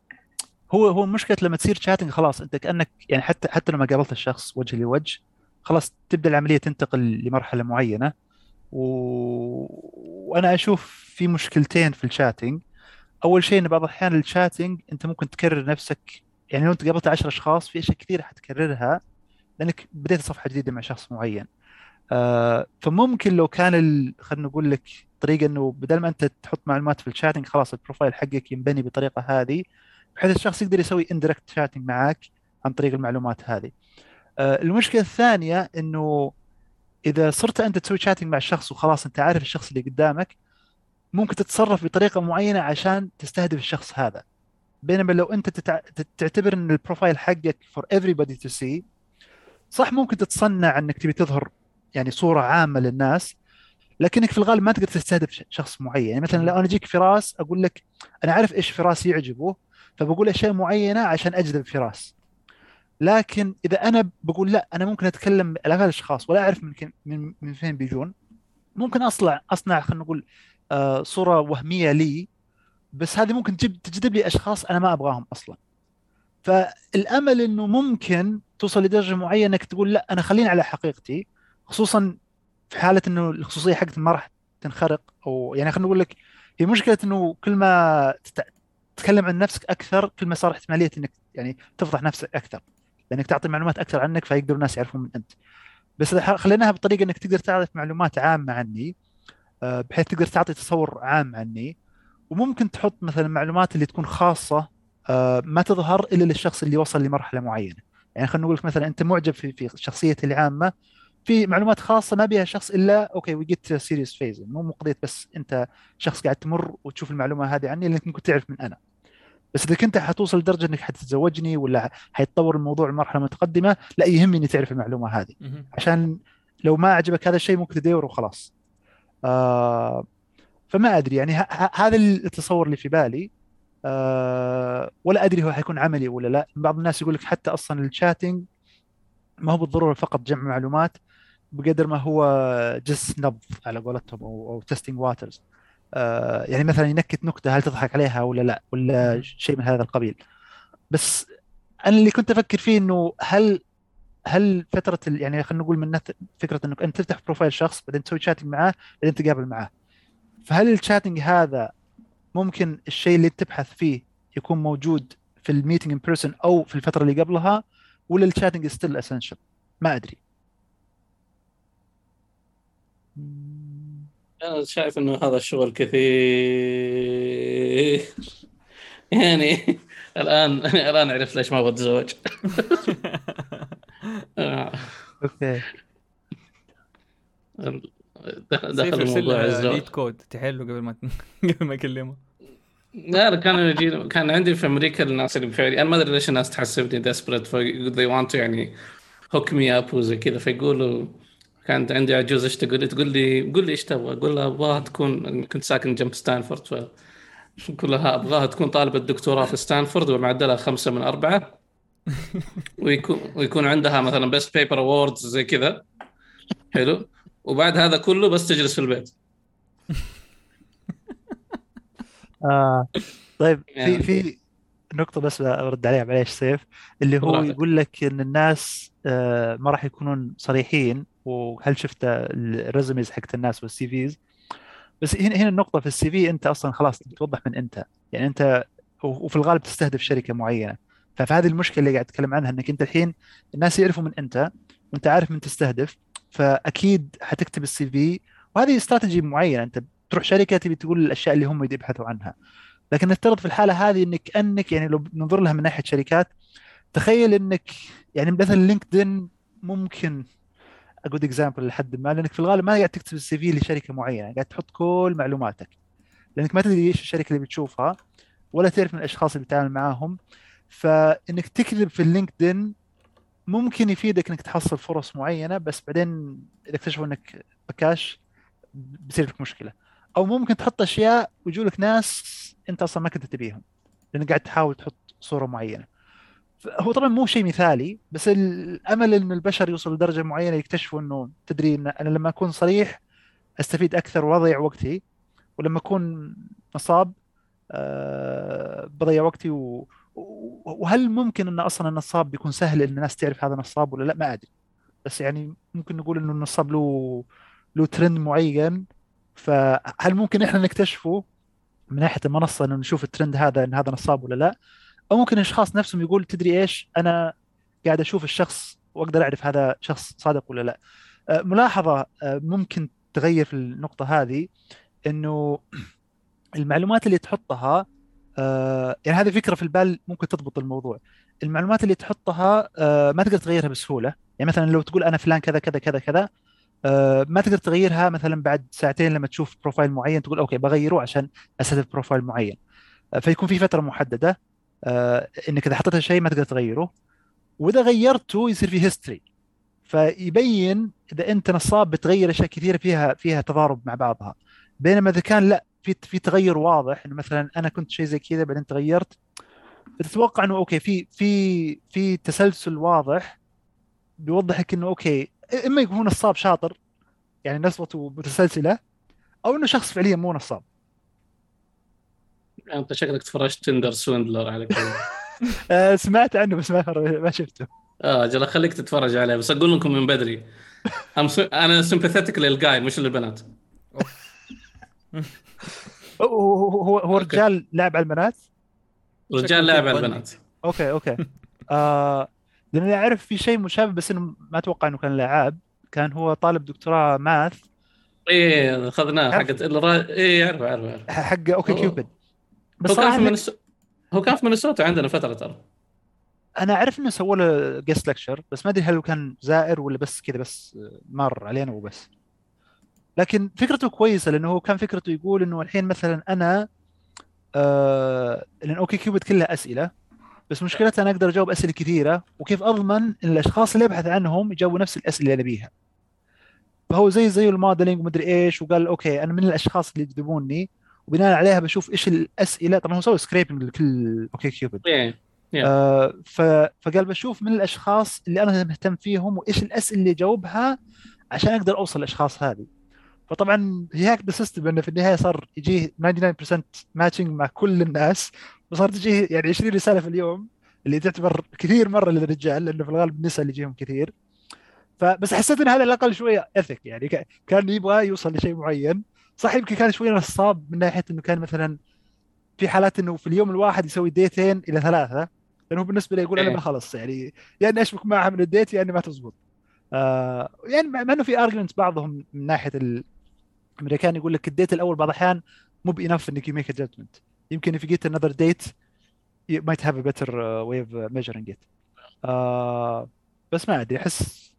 هو هو مشكلة لما تصير chatting خلاص أنت كأنك يعني حتى حتى لما قابلت الشخص وجه لوجه خلاص تبدأ العملية تنتقل لمرحلة معينة. و... وأنا أشوف في مشكلتين في ال chatting أول شيء إن بعض الأحيان ال chatting أنت ممكن تكرر نفسك يعني لو أنت قابلت 10 أشخاص في أشياء كثير حتكررها لأنك بديت صفحه جديدة مع شخص معين. آه فممكن لو كان ال... خلينا نقول لك طريقة إنه بدل ما أنت تحط معلومات في ال chatting خلاص ال profile حقك ينبني بالطريقة هذه بحيث الشخص يقدر يسوي indirect chatting معك عن طريق المعلومات هذه. المشكلة الثانية إنه إذا صرت أنت تسوي chatting مع الشخص وخلاص أنت عارف الشخص اللي قدامك ممكن تتصرف بطريقة معينة عشان تستهدف الشخص هذا بينما لو أنت. تعتبر إن ال profile حقك for everybody to see صح ممكن تتصنع إنك تبي تظهر يعني صورة عامة للناس لكنك في الغالب ما تقدر تستهدف شخص معين يعني مثلا لو أنا أجيك فراس أقول لك أنا عارف إيش فراس يعجبه فبقول اشياء معينة عشان أجذب فراس لكن إذا أنا بقول لا أنا ممكن أتكلم الاف الأشخاص ولا أعرف من من من فين بيجون. ممكن اصنع أصنع خلينا نقول آه، صورة وهمية لي بس هذه ممكن تجيب تجذب لي أشخاص أنا ما أبغاهم أصلا. فالأمل إنه ممكن توصل لدرجة معينة إنك تقول لا أنا خليني على حقيقتي خصوصا في حالة إنه الخصوصية حقتي ما راح تنخرق أو يعني خلينا نقول لك هي مشكلة إنه كل ما تت- تتكلم عن نفسك أكثر كل ما صار احتمالية إنك يعني تفضح نفسك أكثر. لأنك تعطي معلومات أكثر عنك فيقدروا الناس يعرفون من أنت. بس إذا ح- خليناها بطريقة إنك تقدر تعرف معلومات عامة عني آه، بحيث تقدر تعطي تصور عام عني. وممكن تحط مثلا معلومات اللي تكون خاصة آه، ما تظهر إلا للشخص اللي وصل لمرحلة معينة. يعني خلينا نقول مثلا أنت معجب في في شخصيتي العامة في معلومات خاصة ما بها شخص إلا okay we get serious phase مو مو قضيه بس أنت شخص قاعد تمر وتشوف المعلومة هذه عني لأنك ممكن تعرف من أنا. بس إذا كنت حتوصل لدرجه إنك حتتزوجني ولا حيتطور الموضوع لمرحلة متقدمة لا يهمني اني تعرف المعلومة هذه. عشان لو ما عجبك هذا الشيء ممكن تدور وخلاص. آه فما أدري يعني هذا التصور اللي في بالي. آه ولا أدري هو حيكون عملي ولا لا. بعض الناس يقول لك حتى أصلا ال chatting ما هو بالضرورة فقط جمع معلومات بقدر ما هو جس نبض على قولتهم أو, أو testing waters يعني مثلا ينكت نكتة هل تضحك عليها ولا لا ولا. شيء من هذا القبيل. بس أنا اللي كنت أفكر فيه إنه هل هل فترة يعني خلينا نقول من فكرة إنك أنت تفتح profile شخص بعدين تسوي chatting معاه بعدين تقابل معاه. فهل ال chatting هذا ممكن الشيء اللي تبحث فيه يكون موجود في ال meeting in person أو في الفترة اللي قبلها ولا ال chatting still essential ما أدري. أنا شايف إنه هذا الشغل كثير. يعني الآن الآن عرفت ليش ما آه، okay. دخل سيف دخل ارسل موضوع لها الزواج. كود تحله قبل ما قبل ما اكلمه لا لا كانوا يجي كان عندي في أمريكا الناس اللي بفعلي أنا ما أدري ليش الناس تحسبني desperate they want to يعني hook me up وزي كذا فيقولوا كانت عندي عجوز إيش تقول؟ لي تقول لي قول لي إيش تبغى؟ أقول لها أبغاها تكون كنت ساكن جنب ستانفورد ف أقول لها أبغاها تكون طالبة دكتوراه في ستانفورد ومعدلها خمسة من أربعة. ويكون ويكون عندها مثلا best paper awards زي كذا. حلو. وبعد هذا كله بس تجلس في البيت. آه. طيب في يعني- في نقطة بس برد عليها معليش سيف اللي هو. يقول لك إن الناس آه، ما راح يكونون صريحين. وهل شفت ال resumes حقت الناس وال CVs؟ بس هنا هنا النقطة في ال CV أنت أصلا خلاص توضح من أنت. يعني أنت وفي الغالب تستهدف شركة معينة. ف- فهذه المشكلة اللي قاعد أتكلم عنها إنك أنت الحين الناس يعرفوا من أنت وأنت عارف من تستهدف فأكيد حتكتب ال CV. وهذه استراتيجي معينة. أنت تروح شركة تبي تقول الأشياء اللي هم يبحثوا عنها. لكن نفترض في الحالة هذه انك كانك يعني لو ننظر لها من ناحية شركات تخيل إنك يعني مثلا LinkedIn ممكن أقول example لحد ما لأنك في الغالب ما قاعد تكتب ال CV لشركة معينة قاعد تحط كل معلوماتك. لأنك ما تدري إيش الشركة اللي بتشوفها ولا تعرف من الأشخاص اللي بتتعامل معاهم. فإنك تكذب في اللينكدين ممكن يفيدك إنك تحصل فرص معينة بس بعدين إذا اكتشفوا إنك بكاش بتصير لك مشكلة. أو ممكن تحط أشياء ويجوا لك ناس أنت أصلا ما كنت تبيهم لأنك قاعد تحاول تحط صورة معينة. هو طبعا مو شيء مثالي بس الأمل ان البشر يوصلوا لدرجة معينة يكتشفوا إنه تدري إن أنا لما أكون صريح أستفيد أكثر وأضيع وقتي ولما أكون نصاب أه بضيع وقتي. و- وهل ممكن إن أصلا النصاب بيكون سهل إن الناس تعرف هذا نصاب ولا لا؟ ما أدري. بس يعني ممكن نقول إنه النصاب له له ترند معين. فهل ممكن إحنا نكتشفه من ناحية المنصة إنه نشوف الترند هذا إن هذا نصاب ولا لا؟ أو ممكن الأشخاص نفسهم يقول تدري إيش؟ أنا قاعد أشوف الشخص وأقدر أعرف هذا شخص صادق ولا لا. آه، ملاحظة آه، ممكن تغير في النقطة هذه إنه المعلومات اللي تحطها آه، يعني هذه فكرة في البال ممكن تضبط الموضوع. المعلومات اللي تحطها ما تقدر تغيرها بسهولة. يعني مثلا لو تقول أنا فلان كذا كذا كذا كذا ما تقدر تغيرها مثلا بعد ساعتين لما تشوف profile معين تقول okay بغيره عشان استهدف profile معين. فيكون في فترة محددة. إنك إذا حطيت شيء ما تقدر تغيره. وإذا غيرته يصير في history فيبين إذا أنت نصاب بتغير أشياء كثيرة فيها فيها تضارب مع بعضها. بينما إذا كان لا في في تغير واضح. إنه مثلا أنا كنت شيء زي كذا بعدين تغيرت. فتتوقع إنه okay في في في تسلسل واضح بيوضح لك إنه okay إما يكون نصاب شاطر يعني نصبته متسلسلة أو إنه شخص فعليا مو نصاب. أنت شكلك تفرجت Tinder Swindler على كذا آه، سمعت عنه بس ما ما شفته. آه جل خليك تتفرج عليه بس أقول لكم من بدري. أنا sympathetic لل guy مش للبنات. هو هو. رجال لاعب على البنات؟ رجال لاعب على. البنات. okay okay. آه لأني أعرف في شيء مشابه بس إنه ما أتوقع إنه كان لاعب. كان هو طالب دكتوراه math. إيه اخذناه. حقت الرا... إيه عارف عارف عارف حق OkCupid بس هو كان في منسو... هو كان في مينيسوتا عندنا فترة ترى. أنا أعرف إنه سووا له guest lecture بس ما أدري هل هو كان زائر ولا بس كذا بس مر علينا وبس. لكن فكرته كويسة لأنه هو كان فكرته يقول إنه الحين مثلا أنا آه لأن OkCupid كلها أسئلة بس مشكلتها أنا أقدر أجاوب أسئلة كثيرة وكيف أضمن إن الأشخاص اللي ابحث عنهم يجاوبوا نفس الأسئلة اللي ابيها فهو زي زي ال modeling ومدري إيش وقال okay أنا من الأشخاص اللي يجذبوني وبناء عليها بشوف إيش الأسئلة. طبعا هو سوى scraping لكل OkCupid إيه آه ف- فقال بشوف من الأشخاص اللي أنا مهتم فيهم وإيش الاسئله اللي اجاوبها عشان أقدر أوصل للاشخاص هذه. فطبعا he hacked the system انه في النهاية صار يجيه 99% matching مع كل الناس. وصار تجيه يعني 20 رسالة في اليوم اللي تعتبر كثير مرة للرجال لأنه في الغالب النساء اللي يجيهم كثير. فبس حسيت إن هذا الأقل شوية ethic يعني كان يبغى يوصل لشيء معين. صح يمكن كان شوية نصاب من ناحية إنه كان مثلا في حالات إنه في اليوم الواحد يسوي ديتين إلى ثلاثة لأنه هو بالنسبة لي يقول أنا إيه. ما خلص يعني يا إني أشبك معها من ال date يا إني ما تزبط. آه يعني مع إنه في argument بعضهم من ناحية الأمريكان يقول لك ال date الأول بعض الأحيان مو بانف إنك you make a judgment يمكن if you get another date you might have a better uh, way of measuring it. آه بس ما أدري أحس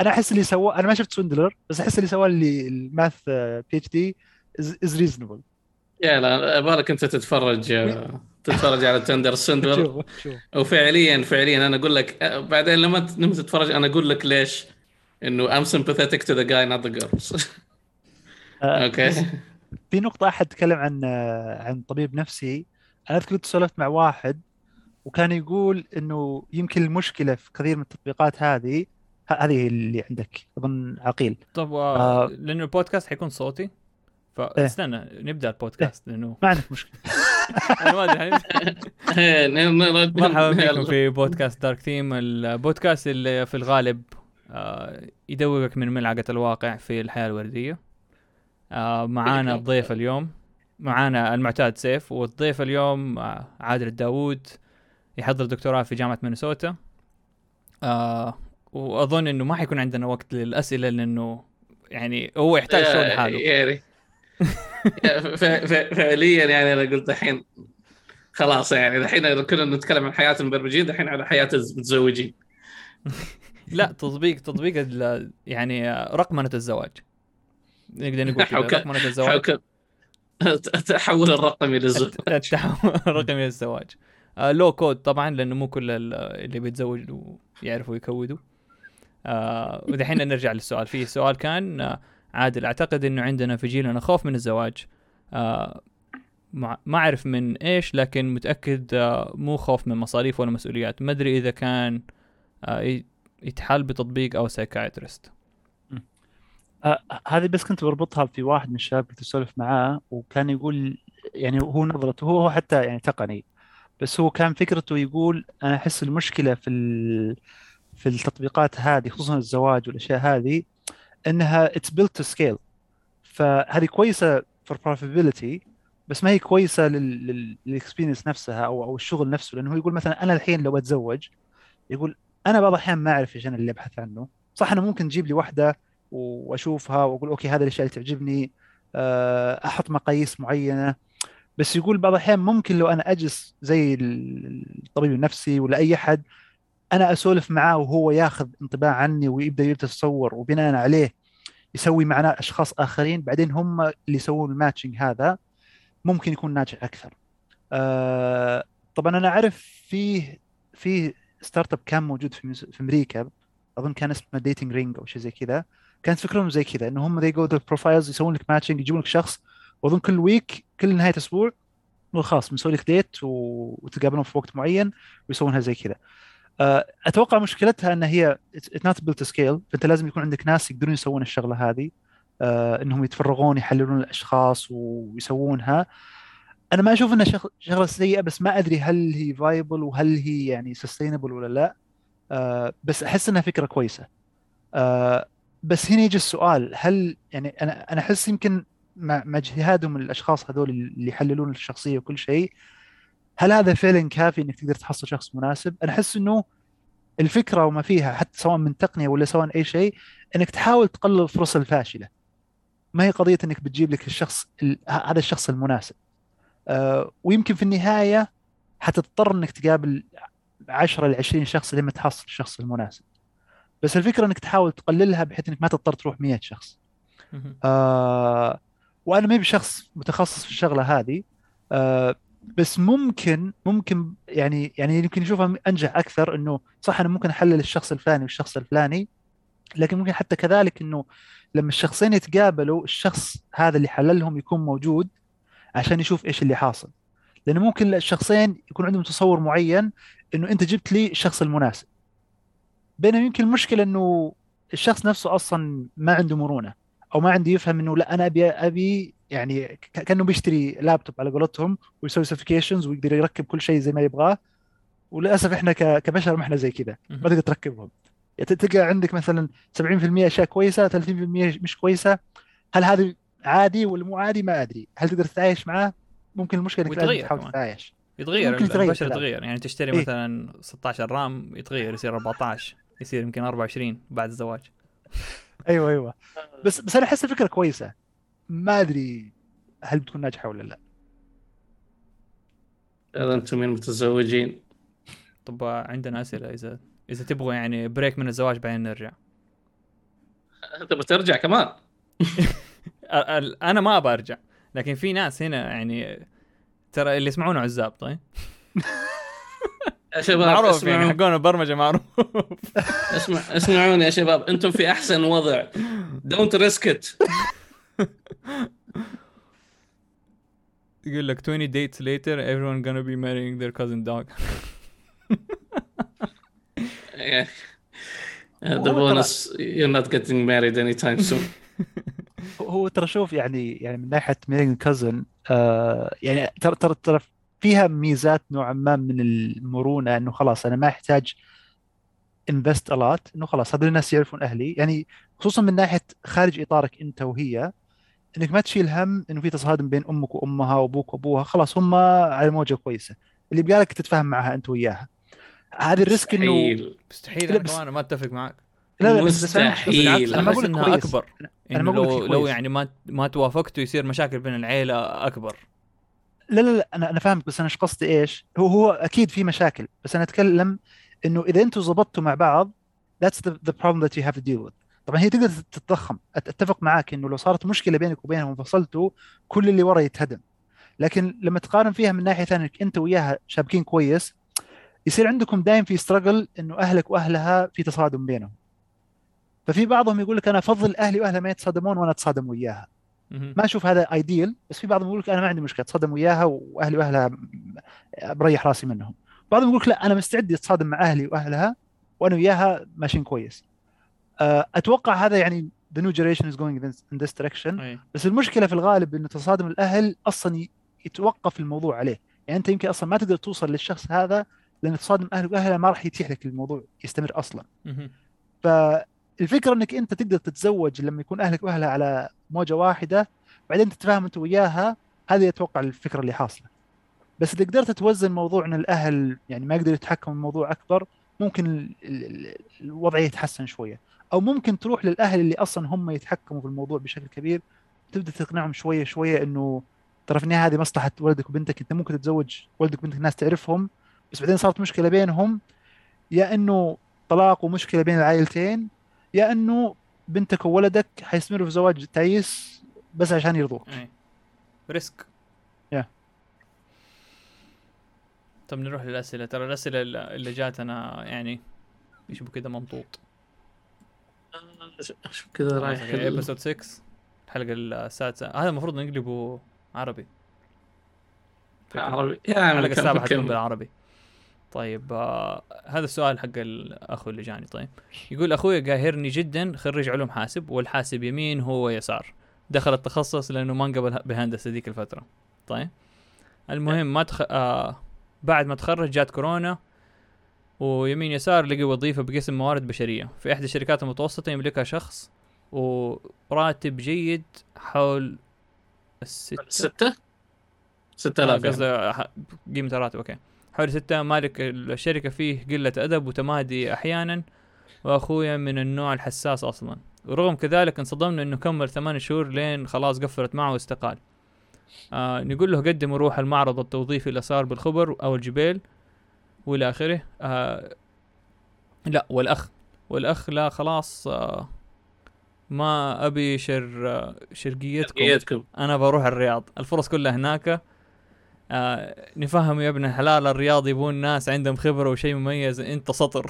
أنا أحس اللي سواه أنا ما شفت Swindler بس أحس اللي سواه اللي ال math PhD is reasonable yeah لا بالك أنت تتفرج تتفرج على Tinder Swindler وفعليا فعليا أنا أقول لك أه، بعدين لما لما تتفرج أنا أقول لك ليش. إنه I'm sympathetic the guy not the girls. آه، أوكي. في نقطة أحد تكلم عن آه، عن طبيب نفسي. أنا أذكر كنت سولفت مع واحد وكان يقول إنه يمكن المشكلة في كثير من التطبيقات هذه هذه اللي عندك أظن عقيل طب آه. آه. لأنه البودكاست حيكون صوتي فاستنى نبدأ البودكاست لأنه ما عندك مشكلة أنا ما أدري. إيه، مرحبا بكم. في بودكاست Dark Theme البودكاست اللي في الغالب آه، يدوقك من ملعقة الواقع في الحياة الوردية آه، معانا الضيف اليوم معانا المعتاد سيف والضيف اليوم آه، عادل الداوود يحضر دكتوراه في جامعة مينيسوتا آه، وأظن إنه ما حيكون عندنا وقت للأسئلة لأنه يعني هو يحتاج شغل لحاله. يعني فعليا يعني أنا قلت الحين خلاص يعني الحين كنا نتكلم عن حياة المبرمجين الحين على حياة المتزوجين. لا تطبيق تطبيق يعني آه، رقمنة الزواج. نقدر نقول كذا رقمنة الزواج. حوك- تحول الرقمي للزوج التحول الرقمي للزواج آه low code طبعا لأنه مو كل ال- اللي بيتزوجوا يعرفوا يكودوا. آه ودحين نرجع للسؤال. فيه سؤال كان آه عادل أعتقد إنه عندنا في جيلنا خوف من الزواج. آه ما أعرف من إيش لكن متأكد آه مو خوف من مصاريف ولا مسؤوليات. ما أدري إذا كان آه يتحل بتطبيق أو psychiatrist آه، هذه بس كنت بربطها في واحد من الشباب كنت أسولف معاه وكان يقول يعني هو نظرته هو حتى يعني تقني بس هو كان فكرته يقول أنا أحس المشكلة في ال- في التطبيقات هذه خصوصا الزواج والأشياء هذه إنها it's built to scale. فهذه كويسة for profitability بس ما هي كويسة لل experience نفسها أو أو الشغل نفسه. لأنه هو يقول مثلا أنا الحين لو أتزوج يقول أنا بعض الأحيان ما أعرف إيش أنا اللي أبحث عنه. صح أنا ممكن تجيب لي واحدة وأشوفها وأقول أوكي هذه الأشياء اللي تعجبني آه، أحط مقاييس معينة. بس يقول بعض الأحيان ممكن لو أنا أجلس زي الطبيب النفسي ولا أي أحد أنا أسولف معاه وهو ياخذ انطباع عني ويبدأ يتصور وبناء عليه يسوي معنا أشخاص آخرين. بعدين هم اللي يسوون ال matching هذا ممكن يكون ناجح أكثر. آه طبعا أنا أعرف فيه في startup كان موجود في في أمريكا. أظن كان اسمه Dating Ring أو شيء زي كذا. كانت فكرتهم زي كذا إنه هم they go to profiles يسوون لك matching يجيبون لك شخص. وأظن كل week كل نهاية أسبوع خلاص بنسوي لك date و- وتقابلون في وقت معين ويسوونها زي كذا. أتوقع مشكلتها إن هي not built scale فأنت لازم يكون عندك ناس يقدرون يسوون الشغلة هذه آه، إنهم يتفرغون يحللون الأشخاص ويسوونها. أنا ما أشوف إنها شغ- شغلة سيئة بس ما أدري هل هي viable وهل هي يعني sustainable ولا لا. آه، بس أحس إنها فكرة كويسة. آه، بس هنا يجي السؤال هل يعني أنا أنا أحس يمكن مع اجتهادهم الأشخاص هذول اللي يحللون الشخصية وكل شيء هل هذا فعلا كافي إنك تقدر تحصل شخص مناسب؟ أنا أحس إنه الفكرة وما فيها حتى سواء من تقنية ولا سواء أي شيء إنك تحاول تقلل الفرص الفاشلة. ما هي قضية إنك بتجيب لك الشخص هذا الشخص المناسب. آه، ويمكن في النهاية حتضطر إنك تقابل 10 ل 20 شخص لما تحصل الشخص المناسب. بس الفكرة إنك تحاول تقللها بحيث إنك ما تضطر تروح 100 شخص. آه وأنا ما بشخص متخصص في الشغلة هذه آه بس ممكن ممكن يعني يعني يمكن نشوفها أنجح أكثر إنه صح أنا ممكن أحلل الشخص الفلاني والشخص الفلاني لكن ممكن حتى كذلك إنه لما الشخصين يتقابلوا الشخص هذا اللي حللهم يكون موجود عشان يشوف إيش اللي حاصل. لأنه ممكن الشخصين يكون عندهم تصور معين إنه أنت جبت لي الشخص المناسب. بينما يمكن المشكلة إنه الشخص نفسه أصلا ما عنده مرونة أو ما عنده يفهم إنه لا أنا أبي أبي يعني كأنه بيشتري لابتوب على قولتهم ويسوي سيرتيفيكيشنز ويقدر يركب كل شيء زي ما يبغاه. وللأسف إحنا كبشر ما إحنا زي كذا ما. تقدر تركبهم. يعني تلقى عندك مثلا 70% أشياء كويسة 30% مش كويسة. هل هذا عادي ولا مو عادي؟ ما أدري. هل تقدر تتعايش معاه؟ ممكن المشكلة إنك تحاول. تتعايش. يتغير البشر. يتغير يعني تشتري إيه. مثلا 16 رام يتغير يصير 14 يصير يمكن 24 بعد الزواج. أيوه أيوه. بس بس أنا أحس الفكرة كويسة. ما أدري هل بتكون ناجحة ولا لا. اذا أنتم من متزوجين؟ طب عندنا أسئلة إذا إذا تبغوا يعني break من الزواج بعدين نرجع. أنت بترجع كمان. أنا ما ابى أرجع لكن في ناس هنا يعني ترى اللي يسمعونه عزاب طيب؟ يا شباب معروف يعني اسمعوا حقون البرمجة معروف. اسمع اسمعوني يا شباب أنتم في أحسن وضع. don't risk it يقول لك 20 dates later everyone gonna be marrying their cousin dog. The bonus you're not getting married anytime soon. هو- ترى شوف يعني يعني من ناحية ميلين كازن آه يعني ترى ترى ترى فيها ميزات نوعا ما من المرونة إنه خلاص أنا ما أحتاج انفست الات إنه خلاص هذول الناس يعرفون أهلي. يعني خصوصا من ناحية خارج إطارك أنت وهي إنك ما تشيل هم إنه في تصادم بين أمك وأمها وأبوك وأبوها. خلاص هم على موجة كويسة. اللي بقالك تتفاهم معها أنت وياها. هذا الريسك إنه مستحيل. مستحيل أنا ما أتفق معك. لا لا أنا مستحيل. أنا ما أقول إنها كويس. أكبر. انه ما أقول لك لو لو. يعني ما ما توافقتوا يصير مشاكل بين العيلة أكبر. لا لا لا أنا أنا فاهمك بس أنا إيش قصدي إيش؟ هو هو أكيد في مشاكل بس أنا أتكلم إنه إذا أنتم زبطتوا مع بعض that's the, the problem that you have to deal with. طبعا هي تقدر تتضخم. أتفق معاك إنه لو صارت مشكلة بينك وبينهم وانفصلتوا كل اللي ورا يتهدم. لكن لما تقارن فيها من ناحية ثانية إنك أنت وياها شابكين كويس يصير عندكم دايم في ستراجل إنه أهلك وأهلها في تصادم بينهم. ففي بعضهم يقول لك أنا أفضل أهلي وأهلها ما يتصادمون وأنا أتصادم وياها. ما أشوف هذا ايديل بس في بعضهم يقول لك أنا ما عندي مشكلة أتصادم وياها وأهلي وأهلها بريح راسي منهم. بعضهم يقول لك لا أنا مستعد أتصادم مع أهلي وأهلها وأنا وياها ماشيين كويس. أتوقع هذا يعني the new generation is going in this- in this direction. أي. بس المشكلة في الغالب انه تصادم الأهل أصلا يتوقف الموضوع عليه. يعني أنت يمكن أصلا ما تقدر توصل للشخص هذا لأن تصادم أهلك وأهلها ما راح يتيح لك الموضوع يستمر أصلا. فالفكرة إنك أنت تقدر تتزوج لما يكون أهلك وأهلها على موجة واحدة بعدين تتفاهم أنت وياها هذه أتوقع الفكرة اللي حاصلة. بس إذا قدرت توزن موضوع إن الأهل يعني ما يقدروا يتحكموا الموضوع أكبر ممكن ال- ال- ال- الوضع يتحسن شوية. أو ممكن تروح للأهل اللي أصلا هم يتحكموا في الموضوع بشكل كبير تبدأ تقنعهم شوية شوية إنه ترى في النهاية هذه مصلحة ولدك وبنتك أنت ممكن تتزوج ولدك وبنتك ناس تعرفهم بس بعدين صارت مشكلة بينهم يا إنه طلاق ومشكلة بين العائلتين يا إنه بنتك وولدك حيستمروا في زواج تعيس بس عشان يرضوك. اي ريسك. يا. طب نروح للأسئلة. ترى الأسئلة اللي اللي جات أنا يعني يشبه كذا ممطوط شوف كذا رايح ابيسود 6 الحلقة السادسة. هذا المفروض نقلبه عربي. عربي. عم الحلقة السابعة حتكون بالعربي. طيب آه هذا السؤال حق الاخو اللي جاني. طيب يقول أخوي قاهرني جدا خريج علوم حاسب والحاسب يمين هو يسار. دخل التخصص لأنه ما انقبل بهندسة ذيك الفترة. طيب المهم ما تخ... آه بعد ما تخرج جات كورونا ويمين يسار لقي وظيفة بقسم موارد بشرية. في إحدى الشركات المتوسطة يملكها شخص وراتب جيد حول الستة. ستة؟ ستة آه، آلاف يعني. قصدي ح- قيمة الراتب أوكي. حوالي ستة مالك الشركة فيه قلة أدب وتمادي أحيانا وأخويا من النوع الحساس أصلا. ورغم كذلك انصدمنا إنه كمل ثمان شهور لين خلاص قفلت معه واستقال. آه نقول له قدم وروح المعرض التوظيفي اللي صار بالخبر أو الجبيل وإلى آخره. آه لا والأخ. والأخ لا خلاص آه ما أبي شر آه، شرقيتكم. ترقيتكم أنا بروح الرياض. الفرص كلها هناك. آه نفهم يا ابن الحلال الرياض يبون ناس عندهم خبرة وشيء مميز. أنت سطر.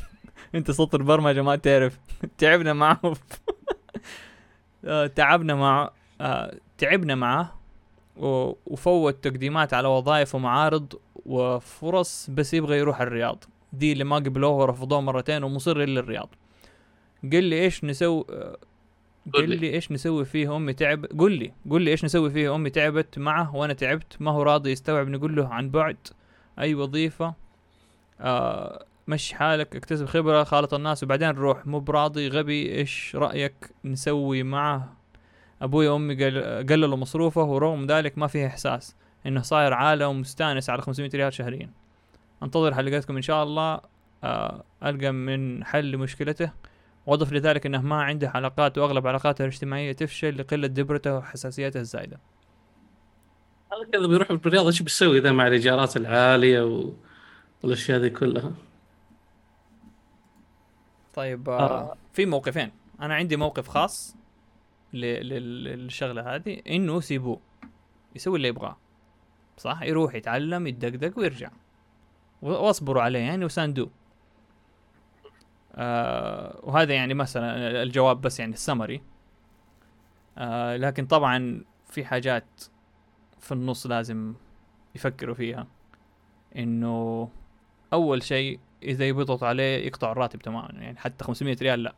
أنت سطر برمجة ما تعرف. تعبنا معه. آه تعبنا معه. آه تعبنا معه. وفوت تقديمات على وظائف ومعارض. وفرص بس يبغى يروح الرياض. دي اللي ما قبلوه ورفضوه مرتين ومصر الا الرياض. قل لي إيش نسوي قل لي. إيش نسوي فيه أمي تعب قل لي قل لي إيش نسوي فيه أمي تعبت معه وأنا تعبت ما هو راضي يستوعب نقول له عن بعد. أي وظيفة؟ آه مشي حالك اكتسب خبرة خالط الناس وبعدين روح. مو براضي غبي إيش رأيك نسوي معه؟ أبوي وأمي قل- قللوا مصروفه ورغم ذلك ما فيه إحساس. إنه صاير عالة ومستانس على 500 ريال شهريا. أنتظر حلقاتكم إن شاء الله آه ألقى من حل لمشكلته وأضف لذلك إنه ما عنده علاقات وأغلب علاقاته الاجتماعية تفشل لقلة دبرته وحساسيته الزايدة. هذا كذا بيروح بالرياض إيش بيسوي ذا مع الإيجارات العالية. والأشياء ذي كلها؟ طيب آه آه. في موقفين. أنا عندي موقف خاص للشغلة هذه. إنه سيبوه. يسوي اللي يبغاه. صح؟ يروح يتعلم يتدقدق ويرجع. واصبروا عليه يعني وساندوه. آه وهذا يعني مثلا الجواب بس يعني السمري. آه لكن طبعا في حاجات في النص لازم يفكروا فيها. إنه أول شيء إذا يبضغط عليه يقطع الراتب تماما. يعني حتى 500 ريال لا.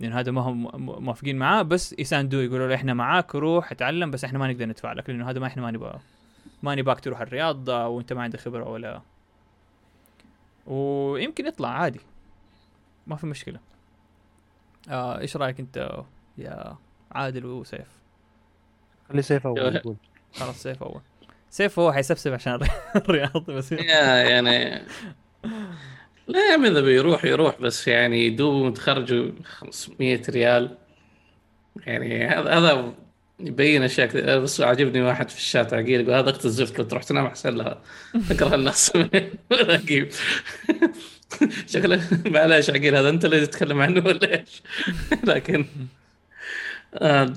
لأن هذا ما هم موافقين معاه بس يساندوه يقولوا له إحنا معاك روح اتعلم بس إحنا ما نقدر ندفع لك لأنه هذا ما إحنا ما نبغى ما نباك تروح الرياض آه، وانت ما عندك خبرة ولا. ويمكن يطلع عادي. ما في مشكلة. آه إيش رأيك أنت يا عادل وسيف؟ خلي سيف أول خلاص سيف أول. سيف هو حيسبسب عشان الرياض بس. يا يعني. لا يا عمي اذا بيروح يروح بس يعني يدوب متخرج 500 ريال. يعني هذا هذا يبين أشياء كثير بس عاجبني واحد في الشات عقيل يقول هذا اخت الزفت لو تروح تنام أحسن لها. اكره الناس. شكله معلش عقيل هذا أنت اللي تتكلم عنه ولا إيش؟ لكن آه،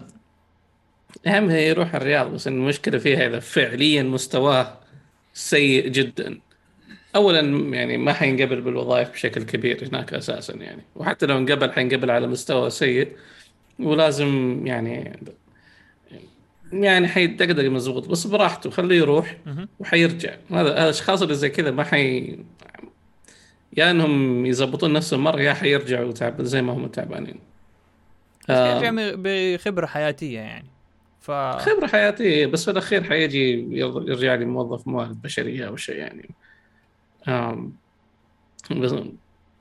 أهم هي يروح الرياض بس المشكلة فيها إذا فعليا مستواه سيء جدا. اولا يعني ما حينقبل بالوظائف بشكل كبير هناك أساسا يعني. وحتى لو انقبل حينقبل على مستوى سيء. ولازم يعني يعني حيدقدق مزبوط بس براحته خليه يروح. وحيرجع هذا الأشخاص اللي زي كذا ما حي يا إنهم يزبطون نفسهم مرة يا حيرجعوا تعب زي ما هم تعبانين بس آه. يرجع بخبرة حياتية يعني ف خبرة حياتية بس في الأخير حيجي يرجع لي موظف موارد بشرية أو شيء يعني بس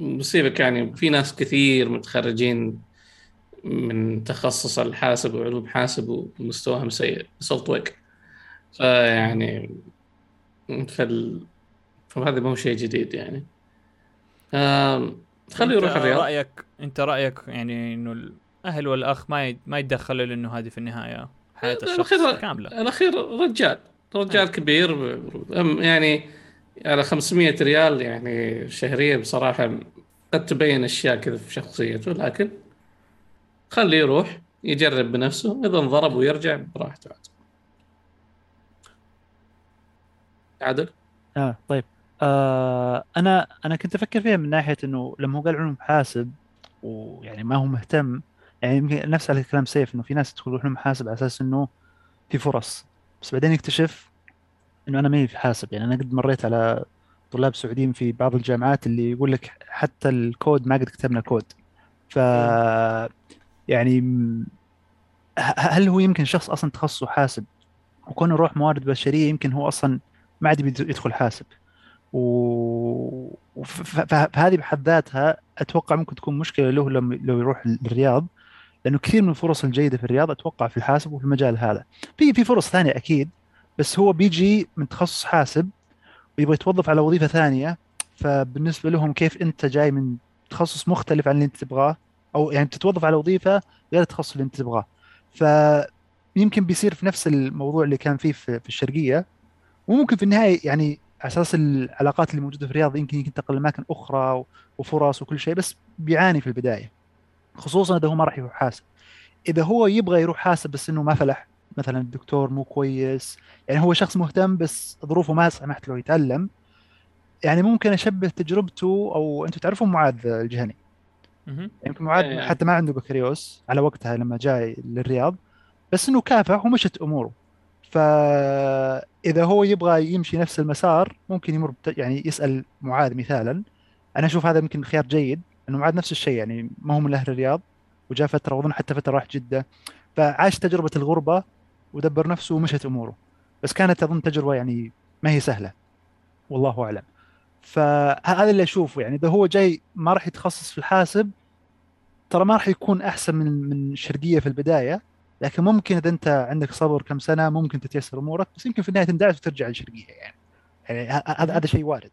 بسيبك يعني في ناس كثير متخرجين من تخصص الحاسب وعلوم حاسب ومستواهم سيء سولت فيعني فال... فهذا ما هو شيء جديد يعني. خليه يروح الرياض. رايك أنت رأيك يعني إنه الأهل والأخ ما. ما يتدخلوا لأنه هذه في النهاية حياة الشخص كاملة. الأخير رجال. رجال كبير. أم- يعني على 500 ريال يعني شهريا بصراحة قد تبين أشياء كذا في شخصيته لكن خليه يروح يجرب بنفسه إذا انضرب ويرجع براحته عاد. عادل؟ آه طيب. آه أنا أنا كنت أفكر فيها من ناحية إنه لما هو قال علوم حاسب ويعني ما هو مهتم يعني يمكن نفس على كلام سيف إنه في ناس تدخل يروحون محاسب على أساس إنه في فرص. بس بعدين يكتشف إنه أنا ماني في حاسب. يعني أنا قد مريت على طلاب سعوديين في بعض الجامعات اللي يقول لك حتى الكود ما قد كتبنا كود. ف يعني هل هو يمكن شخص أصلا تخصصه حاسب؟ وكونه يروح موارد بشرية يمكن هو أصلا ما عاد يدخل حاسب. و- فهذه بحد ذاتها أتوقع ممكن تكون مشكلة له لما لو يروح الرياض لأنه كثير من الفرص الجيدة في الرياض أتوقع في الحاسب وفي المجال هذا. في في فرص ثانية أكيد بس هو بيجي من تخصص حاسب ويبغى يتوظف على وظيفة ثانية فبالنسبة لهم كيف أنت جاي من تخصص مختلف عن اللي أنت تبغاه؟ أو يعني بتتوظف على وظيفة غير التخصص اللي أنت تبغاه. فيمكن بيصير في نفس الموضوع اللي كان فيه في في الشرقية وممكن في النهاية يعني على أساس العلاقات اللي موجودة في الرياض يمكن ينتقل لاماكن أخرى وفرص وكل شيء بس بيعاني في البداية. خصوصا إذا هو ما راح يروح حاسب. إذا هو يبغى يروح حاسب بس إنه ما فلح مثلا الدكتور مو كويس يعني هو شخص مهتم بس ظروفه ما سمحت له يتعلم يعني ممكن أشبه تجربته أو أنتم تعرفون معاذ الجهني؟ يمكن معاذ إيه. حتى ما عنده بكالوريوس على وقتها لما جاي للرياض بس إنه كافح ومشت أموره. فإذا هو يبغى يمشي نفس المسار ممكن يمر. يعني يسأل معاذ مثالا. أنا أشوف هذا يمكن خيار جيد إنه معاذ نفس الشيء يعني ما هو من أهل الرياض وجاء فترة واظن حتى فترة راح جدة. فعاش تجربة الغربة ودبر نفسه ومشت أموره. بس كانت أظن تجربة يعني ما هي سهلة. والله أعلم. فهذا اللي أشوفه. يعني إذا هو جاي ما راح يتخصص في الحاسب ترى ما راح يكون أحسن من من الشرقيه في البداية. لكن ممكن إذا أنت عندك صبر كم سنة ممكن تتيسر أمورك بس يمكن في النهاية تندعس وترجع للشرقية يعني. يعني هذا هذا شيء وارد.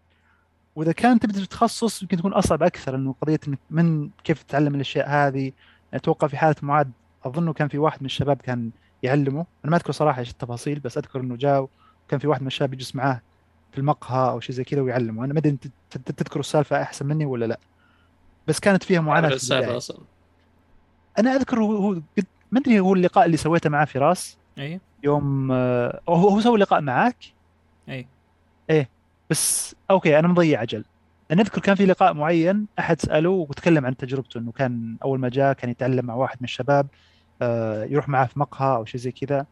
وإذا كان تبي تتخصص يمكن تكون أصعب أكثر انه قضية إنك من كيف تتعلم الأشياء هذه. أتوقع في حالة معاذ اظنه كان في واحد من الشباب كان يعلمه. أنا ما أذكر صراحة إيش التفاصيل بس أذكر إنه جاء وكان في واحد من الشباب يجلس معاه في المقهى أو شيء زي كذا ويعلمه أنا ما أدري أنت تذكر السالفة أحسن مني ولا لا. بس كانت فيها معاناة في السالفة أصلا. أنا أذكر هو هو قد ما أدري هو اللقاء اللي سويته معاه فراس. اي يوم آه، هو هو سوى لقاء معاك؟ اي بس أوكي أنا مضيع أجل. أنا أذكر كان في لقاء معين أحد سأله وتكلم عن تجربته إنه كان أول ما جاء كان يتعلم مع واحد من الشباب آه، يروح معاه في مقهى أو شيء زي كذا.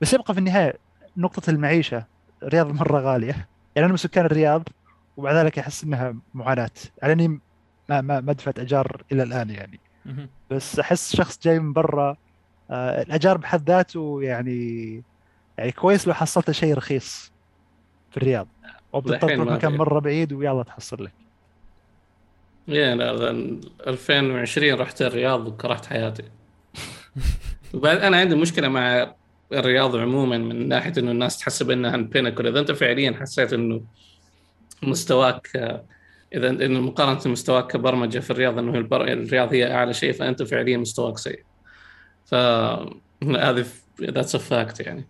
بس يبقى في النهاية نقطة المعيشة. الرياض مرة غالية. يعني أنا من سكان الرياض ومع ذلك أحس إنها معاناة. على إني ما ما ما دفعت أجار إلى الآن يعني. بس أحس شخص جاي من برا آه، الأجار بحد ذاته يعني يعني كويس لو حصلت شيء رخيص في الرياض. أو بتضطر تروح مكان. مرة بعيد ويلا تحصل لك. yeah لا، 2020 رحت الرياض وكرهت حياتي. وبعد أنا عندي مشكلة مع الرياض عموما من ناحية إنه الناس تحسب إنها ال pinnacle إذا أنت فعليا حسيت إنه مستواك إذا إنه مقارنة مستواك كبرمجة في الرياض إنه البر... الرياض هي أعلى شيء فأنت فعليا مستواك سيء. ف هذه that's a fact يعني.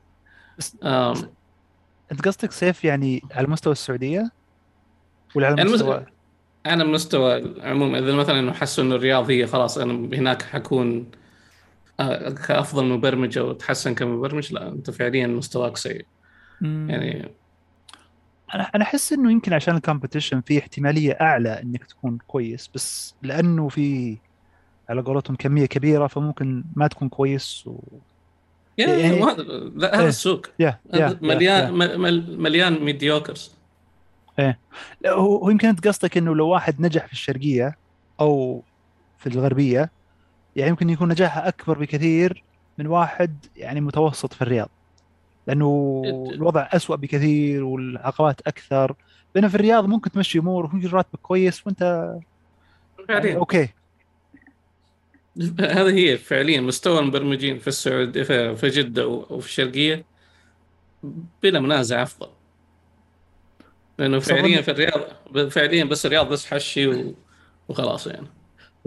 آم، أنت قصدك سيف يعني على مستوى السعودية؟ ولا على يعني مستوى أنا مستوى عموما. إذا مثلا إنه حسوا إنه الرياض هي خلاص أنا هناك حكون كافضل مبرمج أو أتحسن كمبرمج؟ لا أنت فعليا مستواك سيء. يعني أنا أنا أحس إنه يمكن عشان ال competition في احتمالية أعلى إنك تكون كويس بس لأنه في على قولتهم كمية كبيرة فممكن ما تكون كويس و... يعني- يعني هذا لا هذا إيه. السوق. هذا يا- مليان مل- مليان mediocres لا، هو هو يمكن أنت قصدك إنه لو واحد نجح في الشرقية أو في الغربية يعني يمكن يكون نجاحه أكبر بكثير من واحد يعني متوسط في الرياض. لأنه الوضع أسوأ بكثير والعقبات أكثر. بينما في الرياض ممكن تمشي امورك ممكن راتبك كويس وأنت يعني أوكي. هذه هي فعليا مستوى المبرمجين في السعودية في جدة وفي الشرقية بلا منازع أفضل. لأنه فعليا في الرياض فعليا بس الرياض بس حشي وخلاص يعني.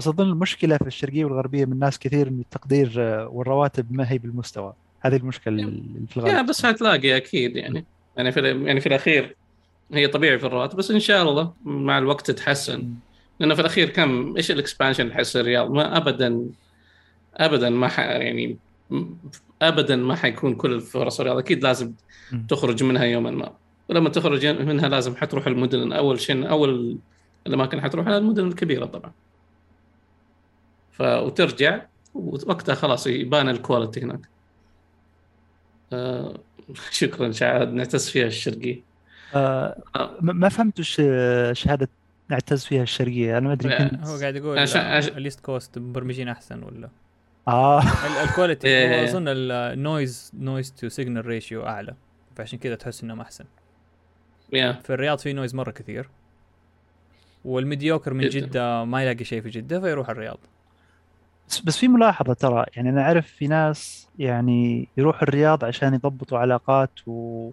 بس أظن المشكلة في الشرقية والغربية من ناس كثير انه التقدير آه، والرواتب ما هي بالمستوى. هذه المشكلة اللي في يا الغالب بس حتلاقي أكيد يعني. يعني في يعني في الأخير هي طبيعي في الرواتب بس إن شاء الله مع الوقت تتحسن لأنه في الأخير كم إيش الإكسبانشن اللي حيصير؟ الرياض ما ابدا ابدا ما ح يعني ابدا ما حيكون كل الفرص الرياض أكيد لازم. تخرج منها يوما ما. ولما تخرج منها لازم حتروح المدن. أول شيء أول الأماكن حتروح المدن الكبيرة طبعا. ف وترجع ووقتها خلاص يبان ال quality هناك. آه شكرا شهادة نعتز فيها الشرقية. آه آه. ما وش شهادة نعتز فيها الشرقية؟ أنا ما أدري لا، يمكن هو قاعد يقول عشان- عشان- ال East Coast مبرمجين أحسن ولا؟ آه. ال- ال quality إيه. أظن ال noise noise to signal ratio أعلى فعشان كذا تحس إنهم أحسن. yeah في الرياض في noise مرة كثير وال mediocre من جداً. جدة ما يلاقي شيء في جدة فيروح الرياض. بس في ملاحظة ترى يعني أنا أعرف في ناس يعني يروح الرياض عشان يضبطوا علاقات و...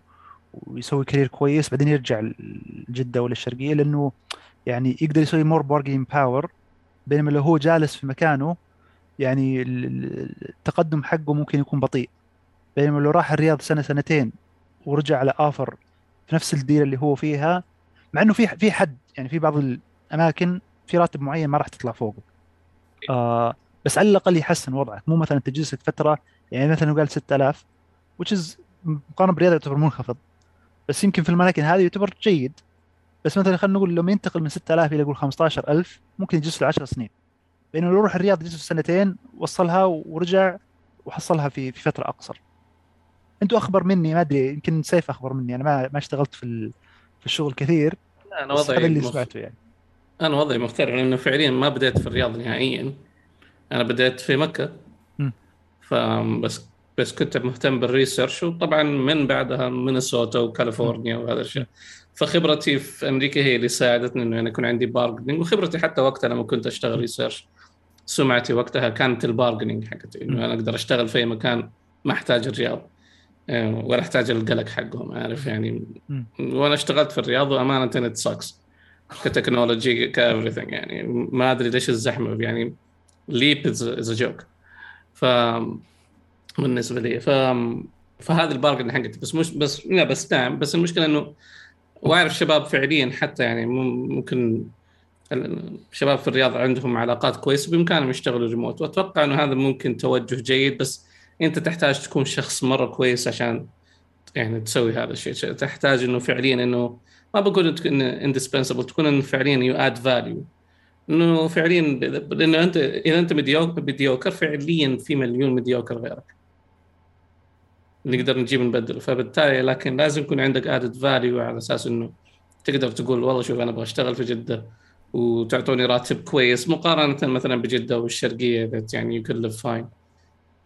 ويسوي career كويس بعدين يرجع لجده ولا الشرقية لأنه يعني يقدر يسوي more bargain power بينما لو هو جالس في مكانه يعني ال- ال- التقدم حقه ممكن يكون بطيء. بينما لو راح الرياض سنة سنتين ورجع على offer في نفس الديره اللي هو فيها مع إنه في في حد يعني في بعض الأماكن في راتب معين ما راح تطلع فوقه. آه بس على الأقل يحسن وضعك. مو مثلا تجلس لك فترة يعني مثلا قال 6000 which is مقارنة بالرياض يعتبر منخفض. بس يمكن في الاماكن هذه يعتبر جيد. بس مثلا خلينا نقول لما ينتقل من 6000 إلى قول 15000 ممكن يجلس له 10 سنين. بينما لو يروح الرياض يجلس له سنتين وصلها ورجع وحصلها في في فترة أقصر. أنتوا أخبر مني ما أدري يمكن سيف أخبر مني. أنا ما ما اشتغلت في في الشغل كثير. لا أنا وضعي اللي مخ- سمعته يعني. أنا وضعي مختلف لأنه فعليا ما بديت في الرياض نهائيا. أنا بديت في مكة. فبس بس كنت مهتم بال research وطبعا من بعدها مينيسوتا وكاليفورنيا وهذا الشيء. فخبرتي في أمريكا هي اللي ساعدتني إنه أنا يكون عندي bargaining وخبرتي حتى وقتها لما كنت أشتغل research سمعتي وقتها كانت ال bargaining حقتي إنه أنا أقدر أشتغل في أي مكان ما أحتاج الرياض. آه، ولا أحتاج القلق حقهم عارف يعني. وأنا اشتغلت في الرياض وأمانة it sucks ك technology ك everything يعني. ما أدري ليش الزحمة يعني it is a joke ف بالنسبة لي ف فهذا ال bargain حقتي. بس مش بس لا بس نعم. بس المشكلة إنه واعرف شباب فعليا حتى يعني مم- ممكن الشباب في الرياض عندهم علاقات كويسة بإمكانهم يشتغلوا ريموت وأتوقع إنه هذا ممكن توجه جيد. بس أنت تحتاج تكون شخص مرة كويس عشان يعني تسوي هذا الشيء. تحتاج إنه فعليا إنه ما بقول تكون indispensable تكون إنه فعليا you add value انه فعليا لأنه انت إذا أنت mediocre mediocre فعليا في مليون mediocre غيرك. نقدر نجيب نبدله. فبالتالي لكن لازم يكون عندك added value على أساس إنه تقدر تقول والله شوف أنا أبغى أشتغل في جدة وتعطوني راتب كويس مقارنة مثلا بجدة والشرقية that يعني you can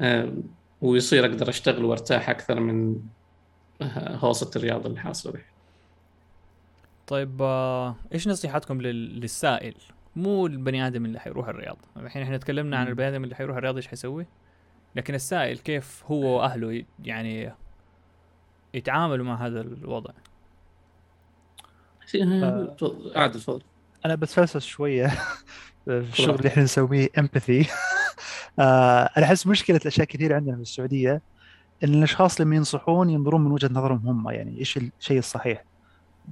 آم، ويصير أقدر أشتغل وأرتاح أكثر من آه، هوصة الرياض اللي حاصلة. طيب آه، إيش نصيحتكم لل- للسائل؟ مو البني آدم اللي حيروح الرياض. الحين إحنا تكلمنا عن. البني آدم اللي حيروح الرياض إيش حيسوي؟ لكن السائل كيف هو وأهله يعني يتعاملوا مع هذا الوضع؟ آه. تفضل، عادل تفضل. أنا بتفلسف شوية. في الشغل اللي إحنا نسويه امباثي أنا أحس مشكلة أشياء كثيره عندنا في السعودية إن الأشخاص لما ينصحون ينظرون من وجهة نظرهم هم يعني إيش الشيء الصحيح.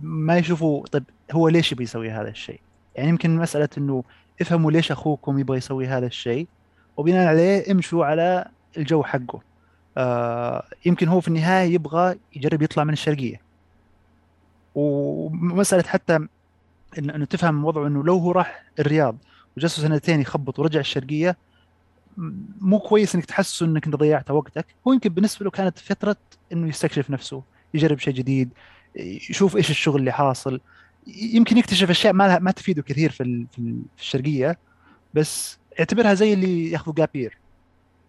ما يشوفوا طيب هو ليش يبي يسوي هذا الشيء؟ يعني يمكن مسألة إنه افهموا ليش أخوكم يبغى يسوي هذا الشيء وبناء عليه امشوا على الجو حقه. آه يمكن هو في النهاية يبغى يجرب يطلع من الشرقية. ومسألة حتى إنه تفهم وضعه إنه لو هو راح الرياض وجلسه سنتين يخبط ورجع الشرقية مو كويس إنك تحسه إنك أنت ضيعت وقتك. هو يمكن بالنسبة له كانت فترة إنه يستكشف نفسه يجرب شيء جديد يشوف إيش الشغل اللي حاصل. يمكن يكتشف أشياء ما لها ما تفيده كثير في في ال- في الشرقية بس اعتبرها زي اللي ياخذوا جابير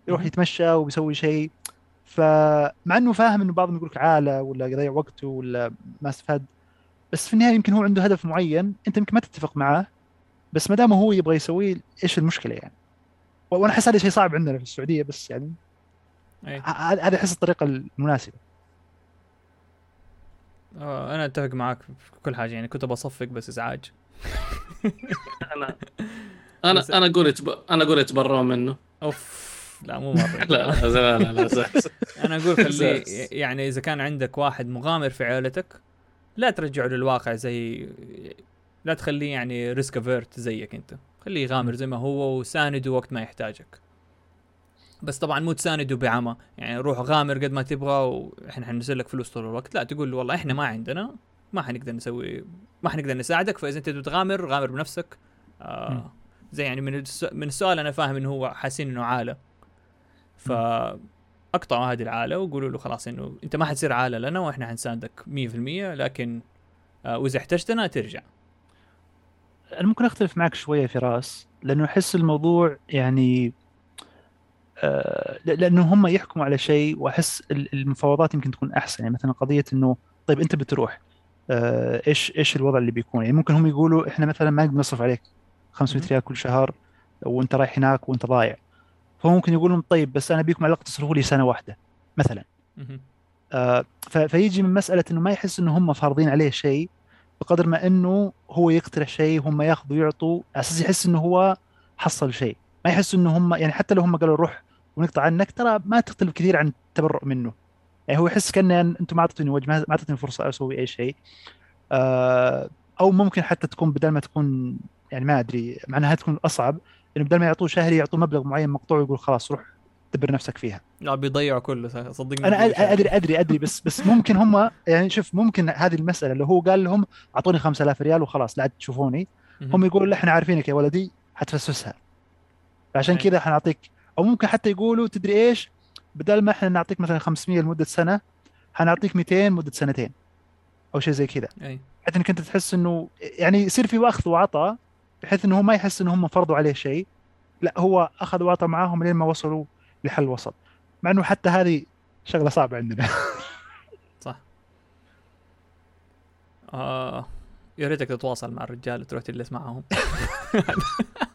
يروح. يتمشى ويسوي شيء. فمع إنه فاهم إنه بعضهم يقول لك عالة ولا يضيع وقته ولا ما استفاد بس في النهاية يمكن هو عنده هدف معين أنت يمكن ما تتفق معاه بس ما دام هو يبغى يسويه إيش المشكلة يعني؟ وأنا احس هذا شيء صعب عندنا في السعودية بس يعني هذا احس الطريقة المناسبة. أنا أتفق معك في كل حاجة يعني كنت بصفق بس إزعاج أنا أنا أنا أقول. أنا أقول يتبروا منه أوف لا مو مرة لا لا لا لا. أنا أقول خليه. يعني إذا كان عندك واحد مغامر في عائلتك لا ترجعه للواقع زي لا تخليه يعني risk averse زيك أنت خليه يغامر زي ما هو وسانده وقت ما يحتاجك بس طبعا مو تسانده بعمى يعني روح غامر قد ما تبغى وإحنا حننزل لك فلوس طول الوقت. لا تقول له والله إحنا ما عندنا ما حنقدر نسوي ما حنقدر نساعدك. فإذا أنت تغامر غامر بنفسك. آه زي يعني من. من السؤال أنا فاهم إنه هو حاسين إنه عالة. فاقطعوا هذه العالة وقولوا له خلاص إنه أنت ما حتصير عالة لنا وإحنا حنساندك 100% لكن آه، وإذا احتجتنا ترجع. أنا ممكن أختلف معك شوية فراس لأنه أحس الموضوع يعني لأنه هم يحكموا على شيء وأحس ال- المفاوضات يمكن تكون أحسن. يعني مثلا قضية إنه طيب أنت بتروح آه، إيش إيش الوضع اللي بيكون؟ يعني ممكن هم يقولوا إحنا مثلا ما نقدر نصرف عليك 500 مهم. ريال كل شهر وأنت رايح هناك وأنت ضايع. فهو ممكن يقول لهم طيب بس أنا بيكم على الأقل تصرفوا لي سنة واحدة مثلا. آه، فيجي من مسألة إنه ما يحس إنه هم فارضين عليه شيء بقدر ما إنه هو يقترح شيء هم يأخذوا يعطوا على أساس يحس إنه هو حصل شيء. ما يحس إنه هم يعني حتى لو هم قالوا روح ونقطع عنك ترى ما تختلف كثير عن التبرؤ منه يعني هو يحس كان أنتم ما اعطيتوني وجه ما اعطيتوني فرصة أسوي أي شيء آه، أو ممكن حتى تكون بدل ما تكون يعني ما أدري معناها تكون أصعب إنه بدل ما يعطوه شهري يعطوه مبلغ معين مقطوع ويقول خلاص روح دبر نفسك فيها لا بيضيعوا كله صدقني أنا. أدري أدري أدري بس بس ممكن هم يعني شوف ممكن هذه المسألة اللي هو قال لهم أعطوني 5000 ريال وخلاص لا عاد تشوفوني. هم يقولوا إحنا عارفينك يا ولدي حتفسفسها عشان أي. كذا حنعطيك أو ممكن حتى يقولوا تدري إيش؟ بدل ما إحنا نعطيك مثلا 500 لمدة سنة حنعطيك 200 مده سنتين. أو شيء زي كذا. بحيث إنك أنت تحس إنه يعني يصير في اخذ وعطاء بحيث إنه هو ما يحس انه هم فرضوا عليه شيء. لا هو أخذ وعطى معاهم لين ما وصلوا لحل وسط. مع إنه حتى هذه شغلة صعبة عندنا. صح. آه يا ريتك تتواصل مع الرجال وتروح تجلس معاهم طب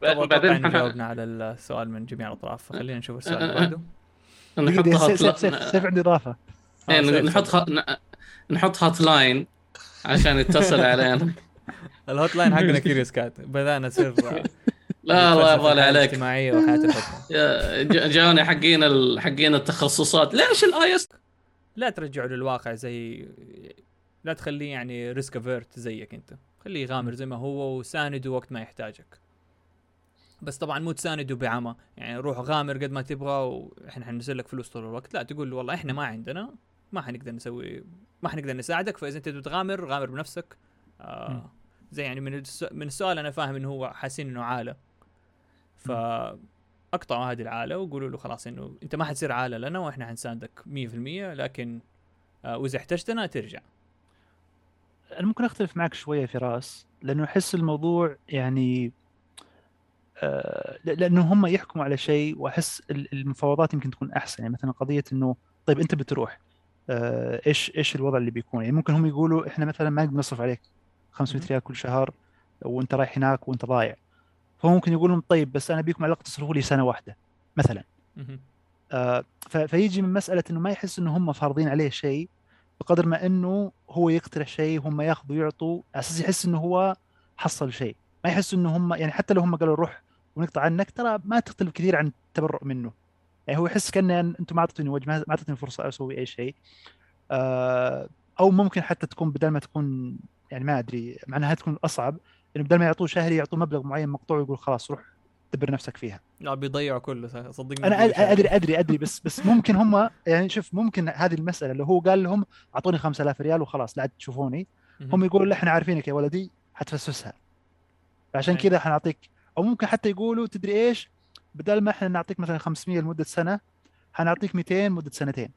بعدين حن- جاوبنا على السؤال من جميع الأطراف. فخلينا نشوف السؤال اللي بعده. دقيقة، نحطها سيف, سيف, عندي إضافة. آه، إيه، سيف، نحط تفضل. ه- ن- نحط هات لاين عشان يتصل علينا. الهوت لاين حقنا كيريوس كات. بدأنا نصير لا الله يرضى لي عليك. الاجتماعية وحياة الحكومة يا- ج- جاني حقين ال- حقين التخصصات. ليش الاي اس لا ترجعه للواقع زي لا تخليه يعني risk averse زيك أنت. خليه يغامر زي ما هو وسانده وقت ما يحتاجك. بس طبعا مو تسانده بعمى. يعني روح غامر قد ما تبغى وإحنا حننزل لك فلوس طول الوقت. لا تقول له والله إحنا ما عندنا ما حنقدر نسوي ما حنقدر نساعدك. فإذا أنت بتغامر غامر بنفسك. آه زي يعني من. من السؤال أنا فاهم إنه هو حاسين إنه عالة. فاقطعوا هذه العالة وقولوا له خلاص إنه أنت ما حتصير عالة لنا وإحنا حنساندك 100% لكن آه وإذا احتجتنا ترجع. أنا ممكن أختلف معك شوية فراس لأنه أحس الموضوع يعني لأنه هم يحكموا على شيء وأحس ال- المفاوضات يمكن تكون أحسن. يعني مثلا قضية إنه طيب أنت بتروح آه، إيش إيش الوضع اللي بيكون؟ يعني ممكن هم يقولوا إحنا مثلا ما نقدر نصرف عليك 500 مهم. ريال كل شهر وأنت رايح هناك وأنت ضايع. فهو ممكن يقول لهم طيب بس أنا بيكم على الأقل تصرفوا لي سنة واحدة مثلا. آه، فيجي من مسألة إنه ما يحس إنه هم فارضين عليه شيء بقدر ما إنه هو يقترح شيء هم يأخذوا يعطوا على أساس يحس إنه هو حصل شيء. ما يحس إنه هم يعني حتى لو هم قالوا روح ونقطع عنك ترى ما تختلف كثير عن التبرؤ منه يعني هو يحس كان أنتم ما اعطيتوني وجه ما اعطيتوني فرصة أسوي أي شيء آه، أو ممكن حتى تكون بدل ما تكون يعني ما أدري معناها تكون أصعب إنه بدل ما يعطوه شهري يعطوه مبلغ معين مقطوع ويقول خلاص روح دبر نفسك فيها لا بيضيعوا كله صدقني أنا. أدري أدري أدري بس بس ممكن هم يعني شوف ممكن هذه المسألة اللي هو قال لهم أعطوني 5000 ريال وخلاص لا عاد تشوفوني. هم يقولوا إحنا عارفينك يا ولدي حتفسفسها عشان أي. كذا حنعطيك أو ممكن حتى يقولوا تدري إيش؟ بدل ما إحنا نعطيك مثلا 500 لمدة سنة حنعطيك 200 مده سنتين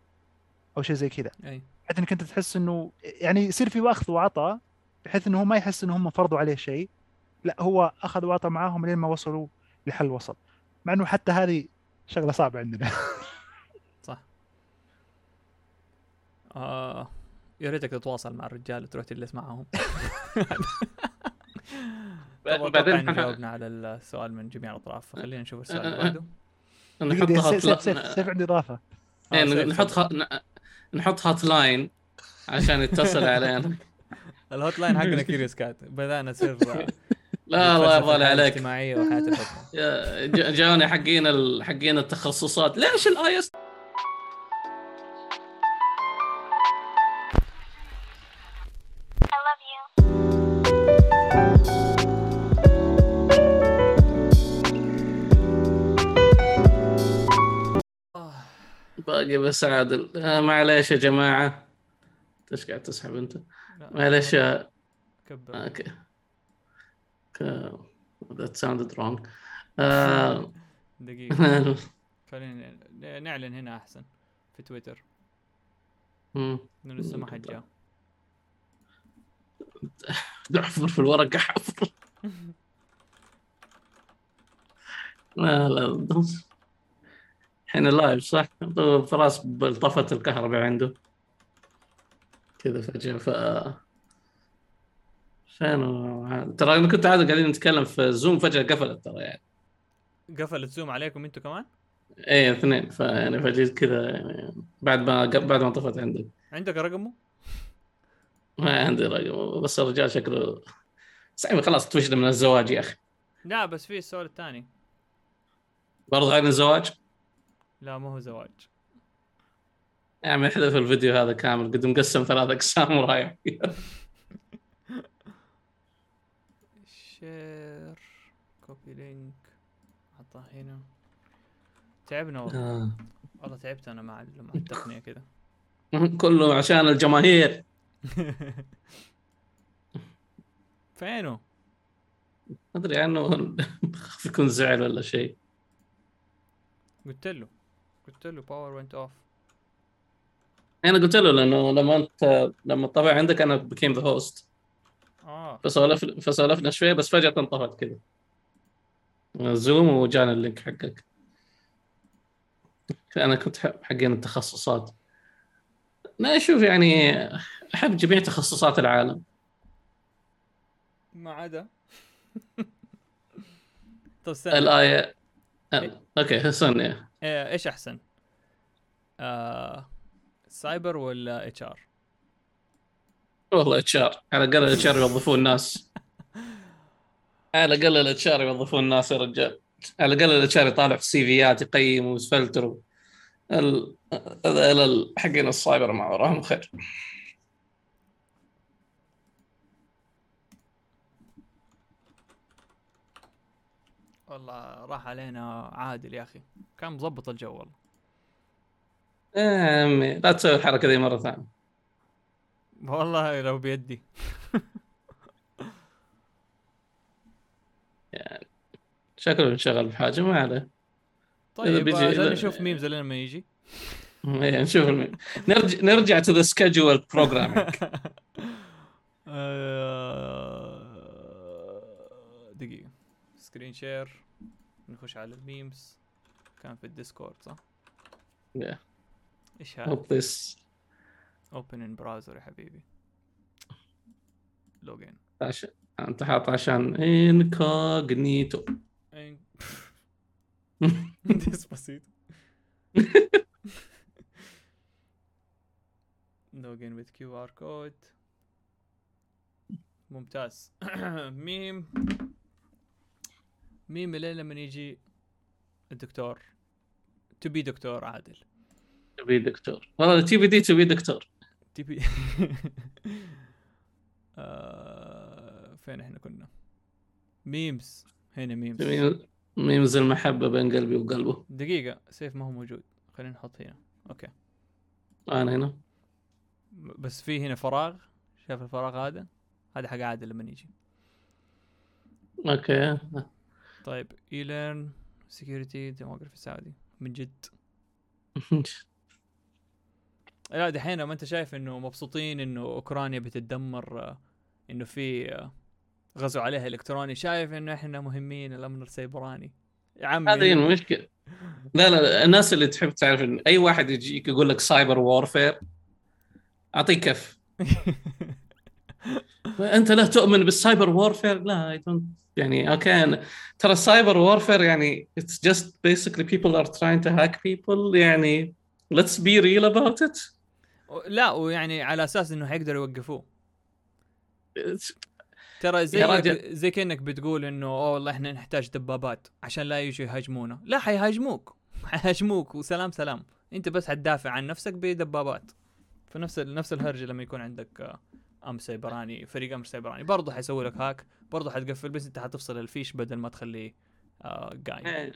أو شيء زي كذا. بحيث إنك أنت تحس إنه يعني يصير في اخذ وعطاء بحيث إنه هو ما يحس انه هم فرضوا عليه شيء. لا هو أخذ وعطى معاهم لين ما وصلوا لحل وسط. مع إنه حتى هذه شغلة صعبة عندنا. صح. آه يا ريتك تتواصل مع الرجال وتروح تجلس أتوقع بعدين ان حن- جاوبنا على السؤال من جميع الأطراف. فخلينا نشوف السؤال اللي أه، أه. بعده نحط دقيقة، هات سيف, سيف, لا- سيف عندي إضافة. آه، إيه، سيف، نحط نحط هات لاين عشان يتصل علينا. الهوت لاين حقنا كيريوس كات. بدأنا نصير لا الله يرضى لي عليك. الاجتماعية وحياة الحكومة. يا- ج- جاني حقين ال- حقين التخصصات. ليش الاي إس باقي بس عادل. آه معليش يا جماعة. إيش قاعد تسحب أنت؟ معليش يا كبر. أوكي sounded wrong. آه، دقيقة. خلينا نعلن هنا أحسن في تويتر. مم. إنه لسه ما حد جاء. أحفر في الورقة حفر لا لا. الحين live صح؟ فراس طفت الكهرباء عنده. كذا فجأة ف فين؟ ترى أنا كنت عادة قاعدين نتكلم في زوم فجأة قفلت ترى يعني. قفلت زوم عليكم أنتوا كمان؟ إيه اثنين. فيعني فجيت كذا يعني بعد ما بعد ما طفت عندك عندك رقمه؟ ما عندي رقم بس الرجال شكله سعيد خلاص توجد من الزواج يا أخي. لا بس في السؤال الثاني. برضه عن الزواج؟ لا ما هو زواج. يا عمي احذف الفيديو هذا كامل قد مقسم ثلاث أقسام ورايح. share copy link حطها هنا. تعبنا والله. آه. والله تعبت أنا مع مع التقنية كذا. كله عشان الجماهير. فينه؟ أدري عنه خاف يكون زعل ولا شيء. قلت له. قلت له باور وينت اوف أنا قلت له لأنه لما انت لما طبع عندك أنا بكيم ذا هوست آه. فسولف فسولفنا شوي بس فجأة انطفت كذا. زوم وجانا اللينك حقك. أنا كنت حقين التخصصات. لا شوف يعني أحب جميع تخصصات العالم. ما عدا. طب استنى الايه آه، أوكي استنى إيش أحسن؟ آه... سايبر ولا HR؟ والله HR. على الأقل ال HR يوظفون الناس على الأقل ال HR يوظفون الناس يا رجال. على الأقل ال HR يطالع في CVات يقيم ويفلتر ال- حقين السايبر ما وراهم خير. والله راح علينا عادل يا أخي. كان مظبط الجو والله. يا عمي لا تسوي الحركة دي مرة ثانية. والله لو بيدي. شكله انشغل بحاجة ما عليه. طيب بيجي- نشوف memes لما يجي. إيه، نشوف. نرجع نرجع to the scheduled programming دقيقة. screen share نخش على ال memes كان في ال Discord صح؟ إيش هذا؟ open this open in browser يا حبيبي. عشان أنت حاط عشان incognito Despacito login with QR code. ممتاز. meme. meme الليل لما يجي الدكتور؟ تبي دكتور عادل. تبي دكتور. والله تي في دي تبي دكتور. تبي آه، فين إحنا كنا؟ memes هنا memes memes المحبة بين قلبي وقلبه. دقيقة سيف ما هو موجود. خلينا نحط هنا. okay. أنا هنا. بس في هنا فراغ. شايف الفراغ هذا؟ هذا حق عادل لما يجي. okay. طيب eLearnSecurity ديموغرافي السعودي من جد. لا دحين ما أنت شايف إنه مبسوطين إنه أوكرانيا بتتدمر إنه في غزو عليها إلكتروني شايف إنه إحنا مهمين الأمن السيبراني. يا عمي. هذه المشكلة. لا لا الناس اللي تحب تعرف إن أي واحد يجيك يقول لك cyber warfare اعطيه كف. أنت لا تؤمن بال cyber warfare لا I don't يعني okay ترى ال cyber warfare يعني it's just basically people are trying to hack people يعني let's be real about it. لا ويعني على أساس إنه حيقدروا يوقفوه. ترى زي. زي كأنك بتقول إنه أوه والله إحنا نحتاج دبابات عشان لا يجوا يهاجمونا. لا حيهاجموك. حيهاجموك وسلام سلام. أنت بس حتدافع عن نفسك بدبابات. فنفس نفس الهرجه لما يكون عندك آه، أمن سيبراني فريق أمن سيبراني. برضه حيسوي لك hack برضه حتقفل بس أنت حتفصل الفيش بدل ما تخليه آه قايم.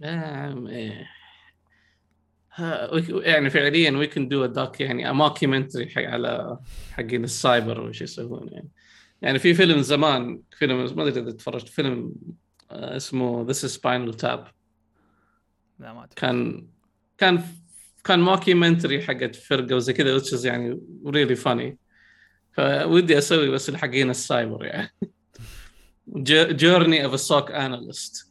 يا عم إيه. يعني فعليا we can do doc يعني mockumentary حق على حقين السايبر وش يسوون يعني. يعني في فيلم زمان فيلم ما أدري إذا تفرجت فيلم آه، اسمه is Spinal Tap لا ما. كان كان كان mockumentary حقت فرقة وزي كذا is يعني really funny فودي أسوي بس لحقين السايبر يعني. journey of SOC analyst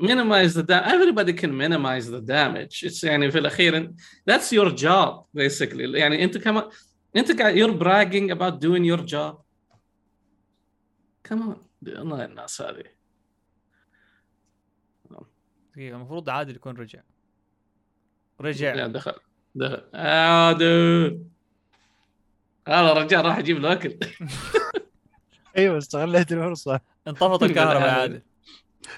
minimize the damage everybody can minimize the damage. It's يعني في الأخير that's your job basically. يعني أنت كمان أنت قاعد you're bragging about doing your job. Come on. الله الناس هذه. دقيقة المفروض عادل يكون رجع. رجع. لا دخل. دخل. آه دود هذا الرجال راح يجيب له أكل. أيوه استغليت الفرصة. انطفت الكهرباء يا عادل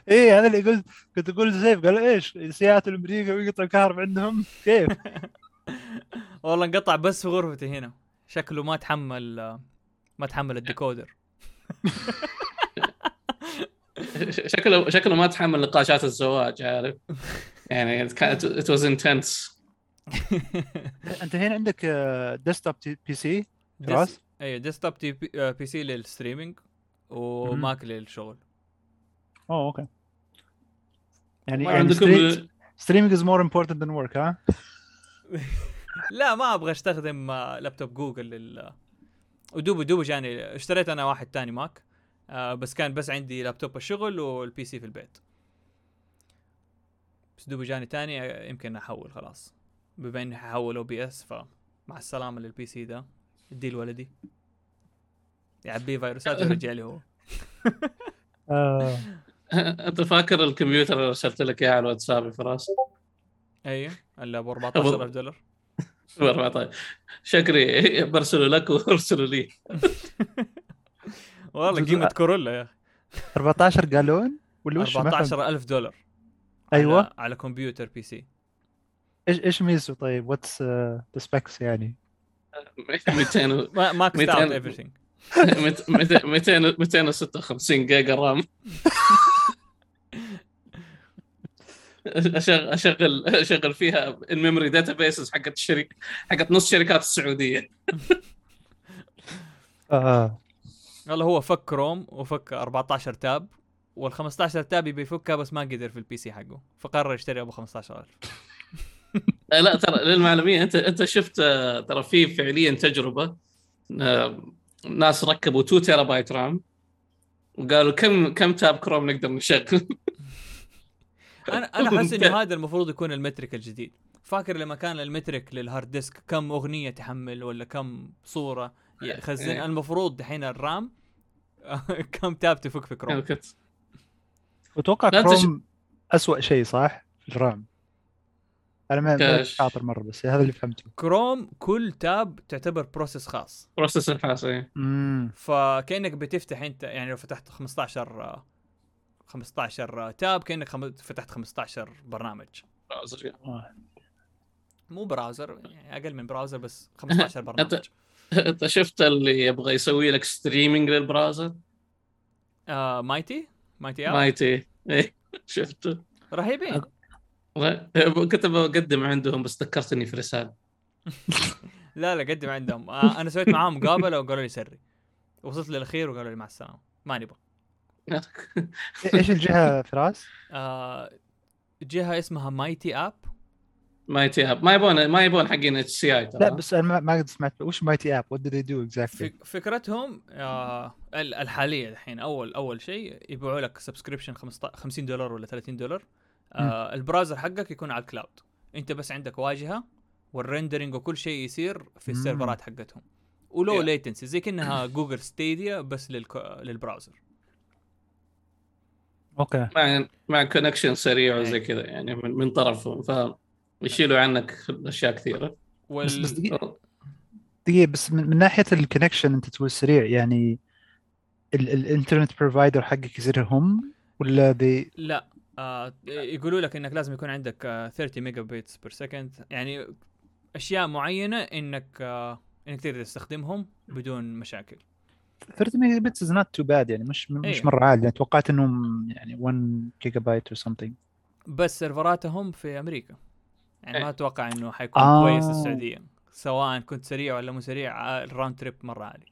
إيه هذا اللي قلت كنت أقول لسيف قال إيش؟ سياتل أمريكا ويقطع الكهرباء عندهم؟ كيف؟ والله انقطع بس في غرفتي هنا. شكله ما تحمل ما تحمل الديكودر. شكله شكله ما تحمل نقاشات الزواج عارف؟ يعني كانت it was intense انت هنا عندك آه، desktop PC race أيوه desktop TP, آه، PC لل streaming و Mac للشغل. أوه okay. يعني يعني عندكم streaming is more important than work ها؟ لا ما أبغى أستخدم آه، لابتوب جوجل لل ودوب دوب جاني اشتريت أنا واحد تاني Mac آه بس كان بس عندي لابتوب الشغل وال PC في البيت. بس دوب جاني تاني آه، يمكن أحول خلاص. بما اني ححول OBS فمع السلامة لل PC ده اديه لولدي. يعبيه فيروسات ويرجع لي هو. آه. أنت فاكر الكمبيوتر اللي ارسلت لك إياه على الواتساب يا فراس؟ أيوه الا ب 14000 دولار. 14 شكري برسله لك وارسله لي. والله قيمة كورولا يا أخي. 14 قالون ولا وش ما فهمت. 14000 دولار. أيوه. على, على كمبيوتر PC. إيش إيش ميزته طيب؟ what's the specs يعني؟ 200 ما maxed 200 out everything 200 256 giga RAM. اشغل اشغل أشغل فيها ال memory databases حقت الشركة حقت نص شركات السعودية. آه والله هو فك كروم وفك 14 tab وال 15 tab يبي يفكها بس ما قدر في ال PC حقه فقرر يشتري أبو 15000 آه، لا ترى للمعلوميه أنت أنت شفت آه، ترى في فعليا تجربة آه، ناس ركبوا 2 terabyte RAM وقالوا كم كم tab Chrome نقدر نشغل؟ أنا أنا أحس إنه هذا المفروض يكون ال metric الجديد. فاكر لما كان ال metric لل hard disk كم أغنية تحمل ولا كم صورة؟ يخزن إيه. المفروض دحين ال RAM كم tab تفك في كروم. تش- كروم اسوء شيء صح؟ في ال RAM. أنا ما. شاطر مرة بس هذا اللي فهمته. كروم كل tab تعتبر process خاص. process الخاص إيه. امم فكأنك بتفتح أنت يعني لو فتحت 15 آه، 15 tab كأنك خم... فتحت 15 برنامج. مو browser يعني أقل من browser بس 15 برنامج. انت شفت اللي يبغى يسوي لك streaming لل browser آه Mighty Mighty app Mighty إيه شفته. رهيبين. كنت بقدم عندهم بس ذكرتني في رسالة. لا لا قدم عندهم. آه أنا سويت معاهم مقابله وقالوا لي sorry. وصلت للأخير وقالوا لي مع السلامة. ما نبغى. إيش الجهة فراس؟ آه جهة اسمها Mighty App. مايتي أب. ما يبون ما يبون حقين HCI لا بس أنا ما- ما قد سمعت. وش Mighty App؟ What do they do exactly؟ فك- فكرتهم آه ال- الحالية الحين. اول أول شيء يبيعوا لك subscription 50 دولار ولا 30 دولار. آه ال browser حقك يكون على ال cloud انت بس عندك واجهة وال rendering وكل شيء يصير في. السيرفرات حقتهم. ولو Yeah. latency زي كأنها Google Stadia بس للكو... لل browser. Okay. مع مع connection سريع وزي إيه. كذا يعني من, من طرفهم ف يشيلوا عنك أشياء كثيرة. وال... بس بس دقيقه دقيقة بس من, من ناحية ال connection أنت تقول سريع يعني ال- ال internet provider حقك يصير هم ولا ذي لا. آه يقولوا لك إنك لازم يكون عندك آه 30 megabits per second يعني أشياء معينة إنك آه إنك تقدر تستخدمهم بدون مشاكل. 30 megabits is not too bad يعني مش مش إيه. مرة عالي يعني توقعت إنهم يعني 1 gigabyte or something. بس سيرفراتهم في أمريكا. يعني ما إيه. أتوقع إنه حيكون آه. كويس السعودية سواء كنت سريع ولا مو سريع آه، ال round trip مرة عالي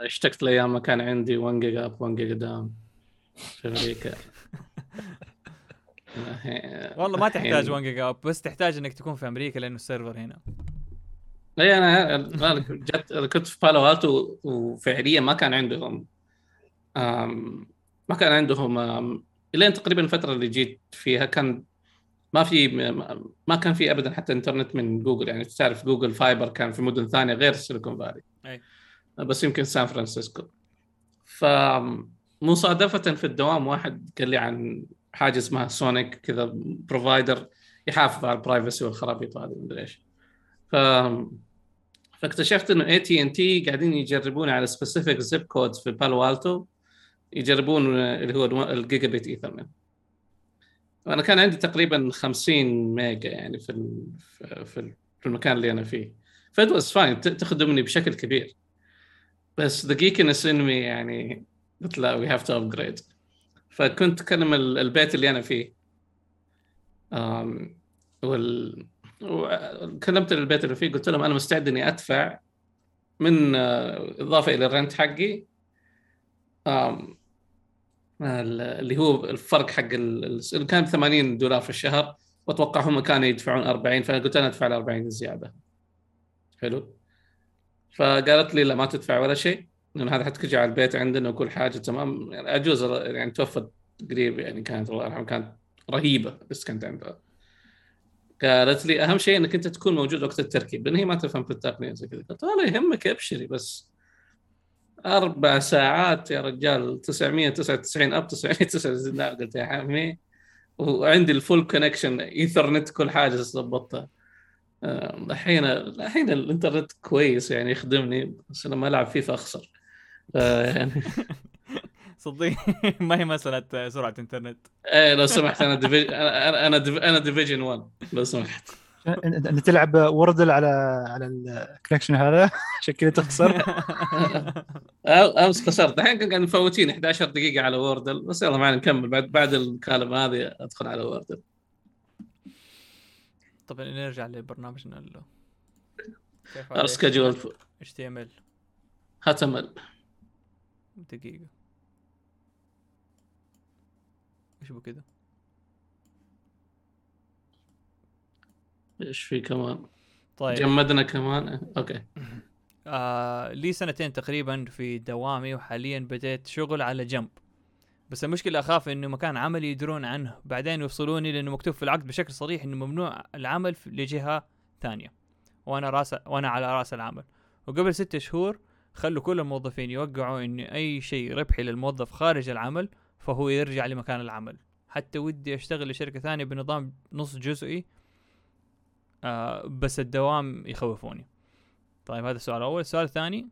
اشتقت لأيام ما كان عندي 1 giga up 1 giga down في أمريكا والله ما تحتاج الحين- 1 giga up بس تحتاج إنك تكون في أمريكا لأنه السيرفر هنا. اي أنا أنا جت كنت في Palo Alto وفعليا ما كان عندهم ما كان عندهم إلين تقريبا الفترة اللي جيت فيها كان ما في ما- ما كان في ابدا حتى إنترنت من جوجل. يعني تعرف Google Fiber كان في مدن ثانية غير Silicon Valley. بس يمكن سان فرانسيسكو. فمصادفه في الدوام واحد قال لي عن حاجة اسمها Sonic كذا provider يحافظ على ال privacy والخرابيط هذه مدري إيش. ف فاكتشفت إنه اي تي ان تي قاعدين يجربون على specific zip code في Palo Alto يجربون اللي هو ال gigabit Ethernet وأنا كان عندي تقريبا 50 ميجا يعني في ال- في في المكان اللي أنا فيه. ف it was fine تخدمني بشكل كبير. بس geekiness in me يعني قلت لا we have to upgrade فكنت اكلم ال- البيت اللي أنا فيه. أم، وال وكلمت البيت اللي فيه قلت لهم أنا مستعد إني أدفع من آه، إضافة إلى ال rent حقي. أم، ال- اللي هو الفرق حق ال- ال- كان 80 دولار في الشهر وأتوقع هم كانوا يدفعون 40 فأنا قلت أنا أدفع ال 40 زيادة. حلو. فقالت لي لا ما تدفع ولا شيء. لأن هذا حتجي على البيت عندنا وكل حاجة تمام؟ يعني أجوز يعني توفت قريب يعني كانت الله يرحمها كانت رهيبة بس كانت عندها قالت لي أهم شيء إنك أنت تكون موجود وقت التركيب لأن هي ما تفهم في التقنية زي كذا. قلت ولا يهمك أبشري بس. أربع ساعات يا رجال 999 أب 999 لا قلت يا عمي وعندي ال full connection Ethernet كل حاجة ظبطتها آه، الحين الحين الإنترنت كويس يعني يخدمني بس لما ألعب فيفا أخسر. صدق ما هي مسألة سرعة إنترنت. إيه لو سمحت أنا division أنا أنا div- أنا division 1 لو سمحت. انت تلعب Wordle على على ال connection هذا؟ عشان كذا تخسر امس خسرت. الحين كان قاعد مفوتين 11 دقيقة على Wordle بس يلا معنا نكمل. بعد بعد المكالمه هذه أدخل على Wordle طب نرجع لبرنامجنا ال كيف اسكجول إتش دقيقة. إيش بو كذا إيش في كمان؟ طيب. جمدنا كمان. أوكي. آه لي سنتين تقريبا في دوامي وحاليا بديت شغل على جنب. بس المشكلة أخاف إنه مكان عملي يدرون عنه. بعدين يفصلوني لأنه مكتوب في العقد بشكل صريح إنه ممنوع العمل لجهة ثانية. وأنا راس وأنا على رأس العمل. وقبل ستة شهور خلوا كل الموظفين يوقعوا إن أي شيء ربحي للموظف خارج العمل فهو يرجع لمكان العمل. حتى ودي أشتغل لشركة ثانية بنظام نص جزئي آه بس الدوام يخوفوني. طيب هذا السؤال الأول. السؤال الثاني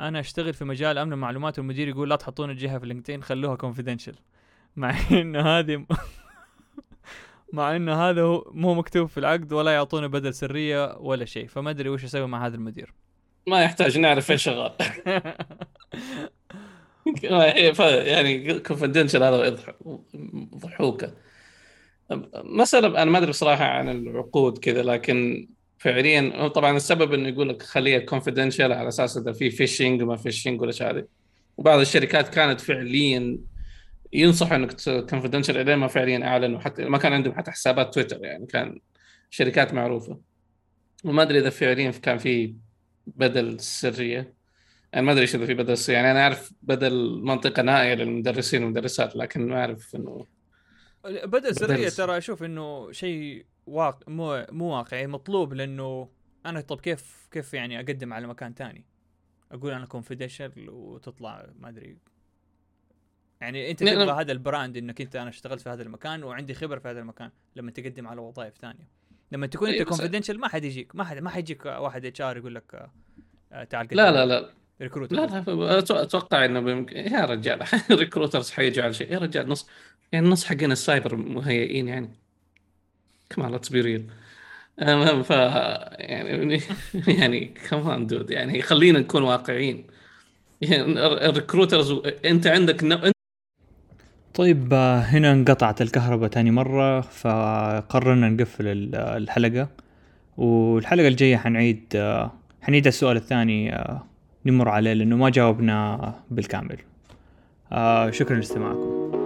أنا أشتغل في مجال أمن المعلومات والمدير يقول لا تحطون الجهة في LinkedIn خلوها confidential مع إنه هذه مع إنه هذا مو مكتوب في العقد ولا يعطوني بدل سرية ولا شيء فما أدري وش أسوي مع هذا المدير. ما يحتاج نعرف إيش شغال يعني confidential هذا ضحوكة. مسألة أنا ما أدري بصراحة عن العقود كذا لكن فعليا طبعا السبب إنه يقول لك خليها confidential على أساس إذا في phishing وما phishing ولا شيء هذه. وبعض الشركات كانت فعليا ينصح إنك كونفدنشال الين ما فعليا أعلنوا. حتى ما كان عندهم حتى حسابات تويتر يعني كان شركات معروفة. وما أدري إذا فعليا كان في بدل سرية. يعني ما أدري إيش إذا في بدل سرية. يعني أنا أعرف بدل منطقة نائية للمدرسين والمدرسات لكن ما أعرف إنه بدل سرية ترى أشوف إنه شيء واقع مو مو واقعي مطلوب لأنه أنا طب كيف كيف يعني أقدم على مكان تاني؟ أقول أنا confidential وتطلع ما أدري. يعني أنت لا. تبغى هذا ال brand إنك أنت أنا اشتغلت في هذا المكان وعندي خبرة في هذا المكان لما تقدم على وظائف ثانية. لما تكون انت إيه، بس- confidential ما حد يجيك ما حد ما حيجيك واحد HR يقول لك آه، تعال لا لا لا. recruit لا لا أتوقع إنه بيمكن يا رجال ال recruiters حيجوا على شيء. يا رجال نص يعني النص حقين السايبر مهيئين يعني. كمان let's be real ف يعني يعني كمان دود يعني خلينا نكون واقعيين. يعني الريكروترز أنت عندك طيب آه، هنا انقطعت الكهرباء تاني مرة فقررنا نقفل ال- الحلقة. والحلقة الجاية حنعيد آه، حنعيد السؤال الثاني آه، نمر عليه لأنه ما جاوبنا بالكامل. شكرا لاستماعكم.